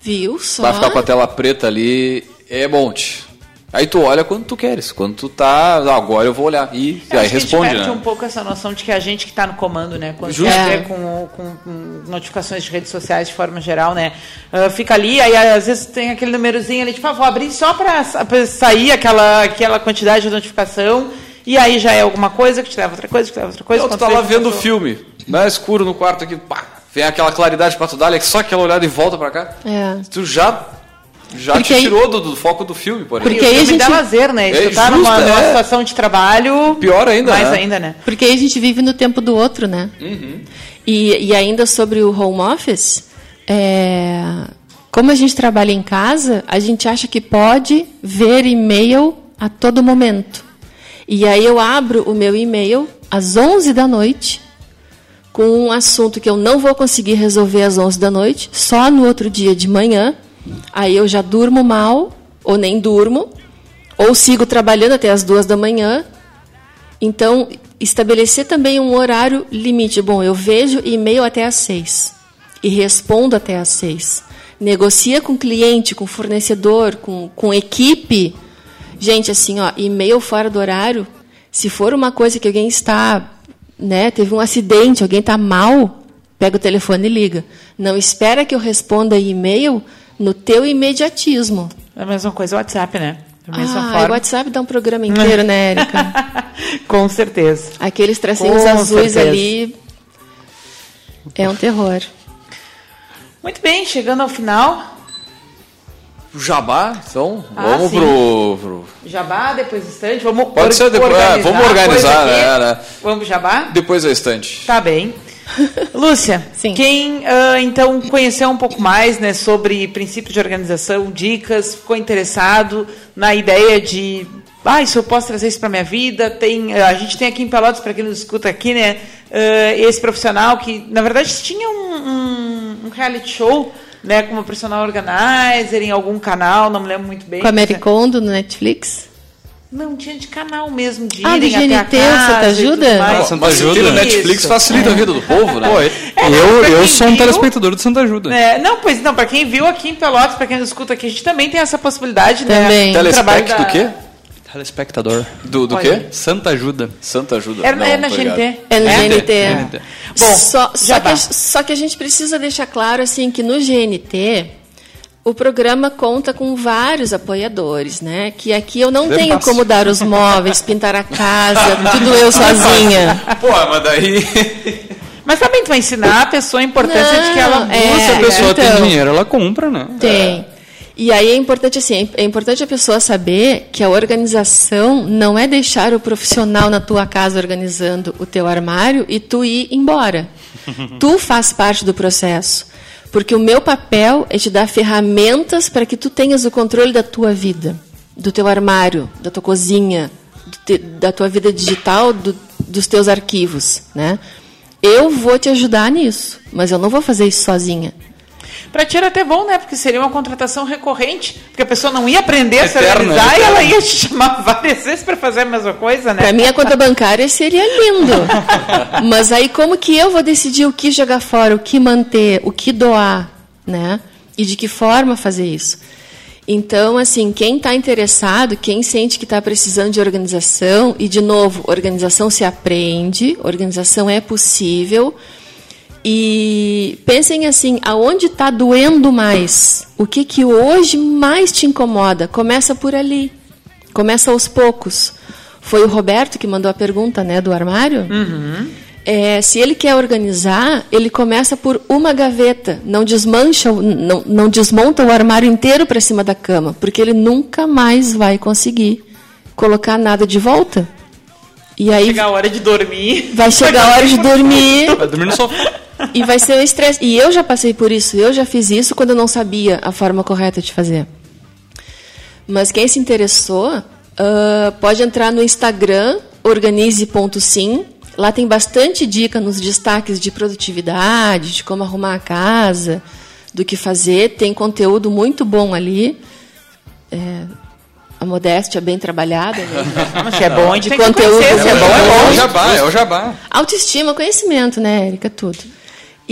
Viu só? Vai ficar com a tela preta ali, é monte. Aí tu olha quando tu queres, quando tu tá, ah, agora eu vou olhar. E Eu aí acho que responde, a gente perde né? um pouco essa noção de que a gente que está no comando, né? Quando Justo. É. com, com- notificações de redes sociais de forma geral, né? Ah, fica ali, aí às vezes tem aquele númerozinho ali, tipo, ah, vou abrir só para sair aquela, aquela quantidade de notificação. E aí já é alguma coisa que te leva a outra coisa, que te leva outra coisa. Então, tu tá lá vendo o filme, né, escuro no quarto aqui, pá, vem aquela claridade pra tu dar, é só aquela olhada e volta pra cá. É. Tu já, já Porque te aí- tirou do, do foco do filme, por exemplo. Porque aí a gente... dá lazer, né? É tá numa, numa é. situação de trabalho. Pior ainda, Mais né? ainda, né? Porque aí a gente vive no tempo do outro, né? Uhum. E, e ainda sobre o home office, é, como a gente trabalha em casa, a gente acha que pode ver e-mail a todo momento. E aí eu abro o meu e-mail às 11 da noite com um assunto que eu não vou conseguir resolver às 11 da noite, só no outro dia de manhã. Aí eu já durmo mal, ou nem durmo, ou sigo trabalhando até as duas da manhã. Então, estabelecer também um horário limite. Bom, eu vejo e-mail até às seis e respondo até às seis. Negocia com cliente, com fornecedor, com, com equipe. Gente, assim, ó, e-mail fora do horário, se for uma coisa que alguém está, né, teve um acidente, alguém está mal, pega o telefone e liga. Não espera que eu responda e-mail no teu imediatismo. É a mesma coisa o WhatsApp, né? Da mesma Ah, forma. o WhatsApp dá um programa inteiro, né, Érica? Com certeza. Aqueles tracinhos Com azuis certeza. ali. É um terror. Muito bem, chegando ao final. Jabá, então, Ah, vamos sim. pro, pro- Jabá, depois estante. Vamos Pode ser depois, é, vamos a organizar, né, né? Vamos jabá? Depois da estante. Tá bem. Lúcia, quem ah, então conheceu um pouco mais né, sobre princípios de organização, dicas, ficou interessado na ideia de ah, isso eu posso trazer isso para minha vida. Tem, ah, a gente tem aqui em Pelotas, para quem nos escuta aqui, né, ah, esse profissional que, na verdade, tinha um, um- um reality show né, como personal organizer em algum canal, não me lembro muito bem. Com a Mary Kondo no Netflix? Não, tinha de canal mesmo, de Ah, do irem até a GNT, o Santa casa e tudo Ajuda? mais. Ah, Santa Ajuda. o Netflix facilita a vida do povo, né? Pô, É, eu, pra eu quem sou um viu- telespectador do Santa Ajuda. É, não, pois não, para quem viu aqui em Pelotas, para quem nos escuta aqui, a gente também tem essa possibilidade, né? Também. Do trabalho Telespect do quê? Telespectador. Do, do Olha. quê? Santa Ajuda. Santa Ajuda. Era, Não, era na. GNT. É no É? GNT. GNT. Bom, só, só, que, a- só que a gente precisa deixar claro assim que no GNT o programa conta com vários apoiadores, né? Que aqui eu não Bem tenho fácil. como dar os móveis, pintar a casa, tudo eu sozinha. Pô, mas daí. Mas também tu vai ensinar a pessoa a importância de que ela Não, é, Se a pessoa tem então. dinheiro, ela compra, né? Tem. E aí é importante assim, é importante a pessoa saber que a organização não é deixar o profissional na tua casa organizando o teu armário e tu ir embora. tu faz parte do processo. Porque o meu papel é te dar ferramentas para que tu tenhas o controle da tua vida, do teu armário, da tua cozinha, te- da tua vida digital, do- dos teus arquivos, né? Eu vou te ajudar nisso, mas eu não vou fazer isso sozinha. Pra ti era até bom, né? Porque seria uma contratação recorrente, porque a pessoa não ia aprender a se organizar e ela ia te chamar várias vezes para fazer a mesma coisa, né? Para mim, a conta bancária seria lindo. Mas aí, como que eu vou decidir o que jogar fora, o que manter, o que doar, né? E de que forma fazer isso? Então, assim, quem está interessado, quem sente que está precisando de organização, e de novo, organização se aprende, organização é possível. E pensem assim, aonde está doendo mais? O que que hoje mais te incomoda? Começa por ali. Começa aos poucos. Foi o Roberto que mandou a pergunta, né, do armário? É, se ele quer organizar, ele começa por uma gaveta, não desmancha, não, não desmonta o armário inteiro para cima da cama, porque ele nunca mais vai conseguir colocar nada de volta. E aí Chegar a hora de dormir. vai chegar a hora de dormir Vai dormir no sofá. E vai ser um estresse. E eu já passei por isso, eu já fiz isso quando eu não sabia a forma correta de fazer. Mas quem se interessou, ah, pode entrar no Instagram, organize.sim. Lá tem bastante dica nos destaques de produtividade, de como arrumar a casa, do que fazer. Tem conteúdo muito bom ali. É, a modéstia bem trabalhada. Né? Mas se é bom, a gente de tem que conteúdo. se é bom, é É o bom. jabá, é o jabá. Autoestima, conhecimento, né, Érica? Tudo.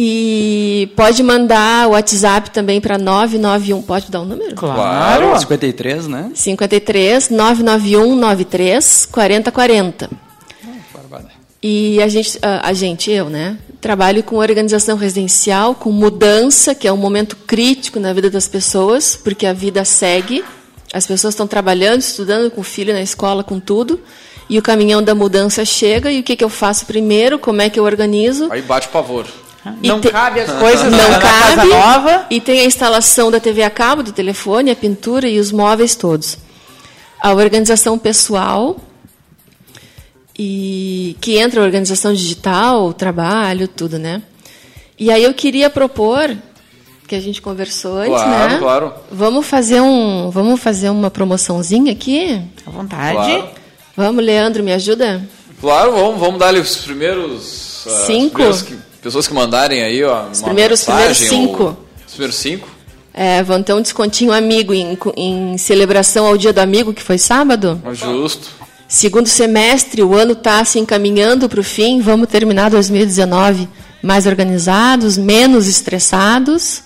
E pode mandar o WhatsApp também para 991. Pode dar o um número? Claro. 53, né? 53 991 93 4040. E a gente, a, a gente, eu, né? Trabalho com organização residencial, com mudança, que é um momento crítico na vida das pessoas, porque a vida segue. As pessoas estão trabalhando, estudando com o filho na escola, com tudo. E o caminhão da mudança chega, e o que, que eu faço primeiro? Como é que eu organizo? Aí bate pavor. Não te... cabe as coisas não na cabe, casa nova. E tem a instalação da TV a cabo, do telefone, a pintura e os móveis todos. A organização pessoal, e que entra a organização digital, o trabalho, tudo, né? E aí eu queria propor que a gente conversou antes, claro, né? Claro. Vamos fazer um, vamos fazer uma promoçãozinha aqui? À vontade. Claro. Vamos, Leandro, me ajuda? Claro, vamos, vamos dar ali os primeiros uh, cinco. Os primeiros que, pessoas que mandarem aí, ó, os primeiros, primeiros cinco. Ou, os primeiros cinco. É, vão ter um descontinho amigo em, em celebração ao Dia do Amigo, que foi sábado. Justo. Segundo semestre, o ano está se encaminhando para o fim. Vamos terminar 2019 mais organizados, menos estressados.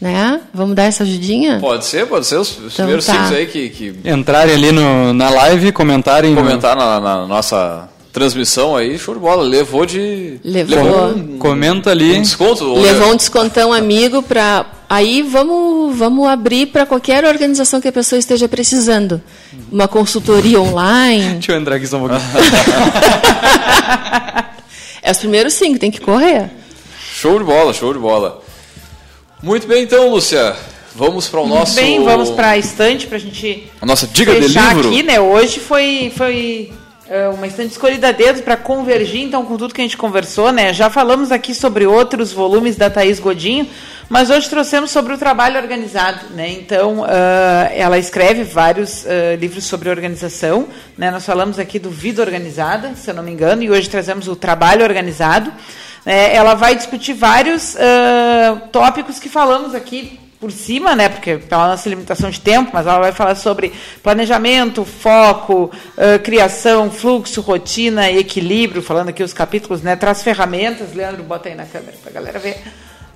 Né? Vamos dar essa ajudinha? Pode ser, pode ser. Os, os então, primeiros tá. cinco aí que, que. Entrarem ali no, na live, comentarem. Comentar no... na, na, nossa transmissão aí, show de bola. Levou de. Levou. levou um, Comenta ali. Um desconto. Levou um descontão amigo para. Aí vamos, vamos abrir para qualquer organização que a pessoa esteja precisando. Uma consultoria online. Deixa eu entrar aqui só um pouquinho. é os primeiros cinco, tem que correr. Show de bola, show de bola. Muito bem, então, Lúcia. Vamos para o Muito nosso. bem, vamos para a estante para a gente. A nossa dica de livro. aqui, né? Hoje foi, foi uma estante escolhida a dedo para convergir, então, com tudo que a gente conversou, né? Já falamos aqui sobre outros volumes da Thaís Godinho, mas hoje trouxemos sobre o trabalho organizado, né? Então, uh, ela escreve vários uh, livros sobre organização, né? Nós falamos aqui do Vida Organizada, se eu não me engano, e hoje trazemos o Trabalho Organizado. É, ela vai discutir vários uh, tópicos que falamos aqui por cima, né, porque pela nossa limitação de tempo, mas ela vai falar sobre planejamento, foco, uh, criação, fluxo, rotina equilíbrio, falando aqui os capítulos, né, traz ferramentas, Leandro, bota aí na câmera para a galera ver.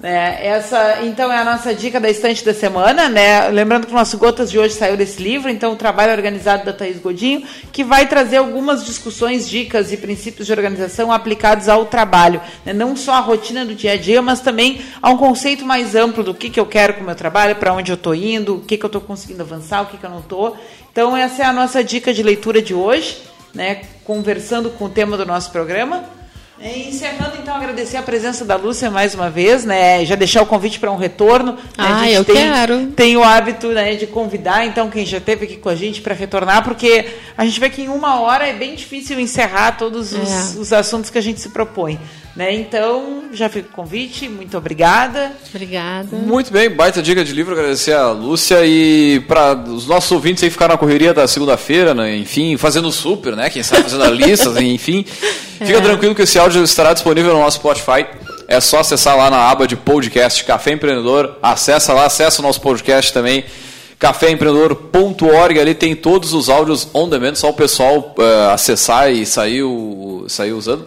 É, essa, então, é a nossa dica da estante da semana. Né? Lembrando que o nosso Gotas de hoje saiu desse livro, então, o trabalho organizado da Thaís Godinho, que vai trazer algumas discussões, dicas e princípios de organização aplicados ao trabalho. Né? Não só a rotina do dia a dia, mas também a um conceito mais amplo do que, que eu quero com o meu trabalho, para onde eu estou indo, o que, que eu estou conseguindo avançar, o que, que eu não estou. Então, essa é a nossa dica de leitura de hoje, né? conversando com o tema do nosso programa. E encerrando, então, agradecer a presença da Lúcia mais uma vez, né? Já deixar o convite para um retorno. Né? Ah, eu tem, quero. Tem o hábito né, de convidar, então, quem já esteve aqui com a gente para retornar, porque a gente vê que em uma hora é bem difícil encerrar todos os, é. os assuntos que a gente se propõe. Né? Então, já fica o convite, muito obrigada. Obrigada. Muito bem, baita dica de livro, agradecer a Lúcia e para os nossos ouvintes aí ficar na correria da segunda-feira, né? enfim, fazendo super, né? Quem sabe fazendo a lista, enfim. Fica é. tranquilo que esse áudio estará disponível no nosso Spotify. É só acessar lá na aba de podcast Café Empreendedor. Acessa lá, acessa o nosso podcast também caféempreendedor.org, ali tem todos os áudios on demand, só o pessoal uh, acessar e sair, o, sair usando.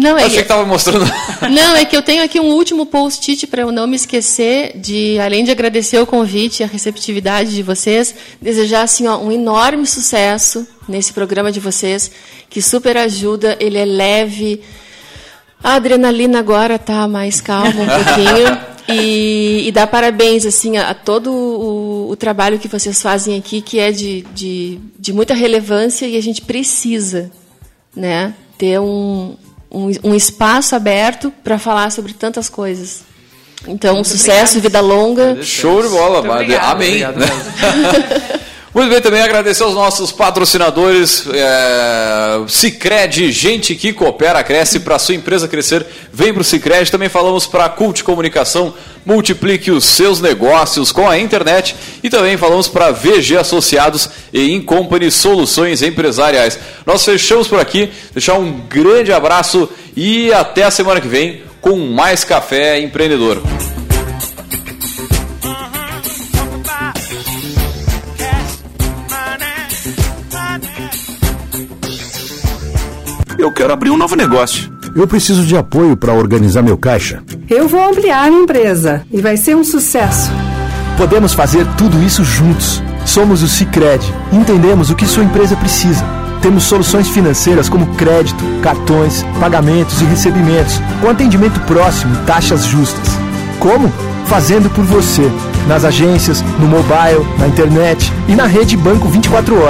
Não, é Achei que estava mostrando. Não, é que eu tenho aqui um último post-it para eu não me esquecer de, além de agradecer o convite e a receptividade de vocês, desejar assim, ó, um enorme sucesso nesse programa de vocês, que super ajuda, ele é leve. A adrenalina agora está mais calma um pouquinho. E, e dar parabéns assim a, a todo o, o, trabalho que vocês fazem aqui, que é de, de, de muita relevância e a gente precisa né, ter um, um, um espaço aberto para falar sobre tantas coisas. Então, Muito sucesso, obrigado. vida longa. Show de bola, amém. Obrigado, Muito bem, também agradecer aos nossos patrocinadores, é, Cicred, gente que coopera, cresce, para sua empresa crescer, vem para o Cicred. Também falamos para a Cult Comunicação, multiplique os seus negócios com a internet. E também falamos para VG Associados e Incompany Soluções Empresariais. Nós fechamos por aqui, deixar um grande abraço e até a semana que vem com mais Café Empreendedor. Eu quero abrir um novo negócio Eu preciso de apoio para organizar meu caixa. Eu vou ampliar minha empresa e vai ser um sucesso. Podemos fazer tudo isso juntos. Somos o Cicred. Entendemos o que sua empresa precisa. Temos soluções financeiras como crédito, cartões, pagamentos e recebimentos, com atendimento próximo e taxas justas. Como? Fazendo por você. Nas agências, no mobile, na internet e na rede Banco 24 horas.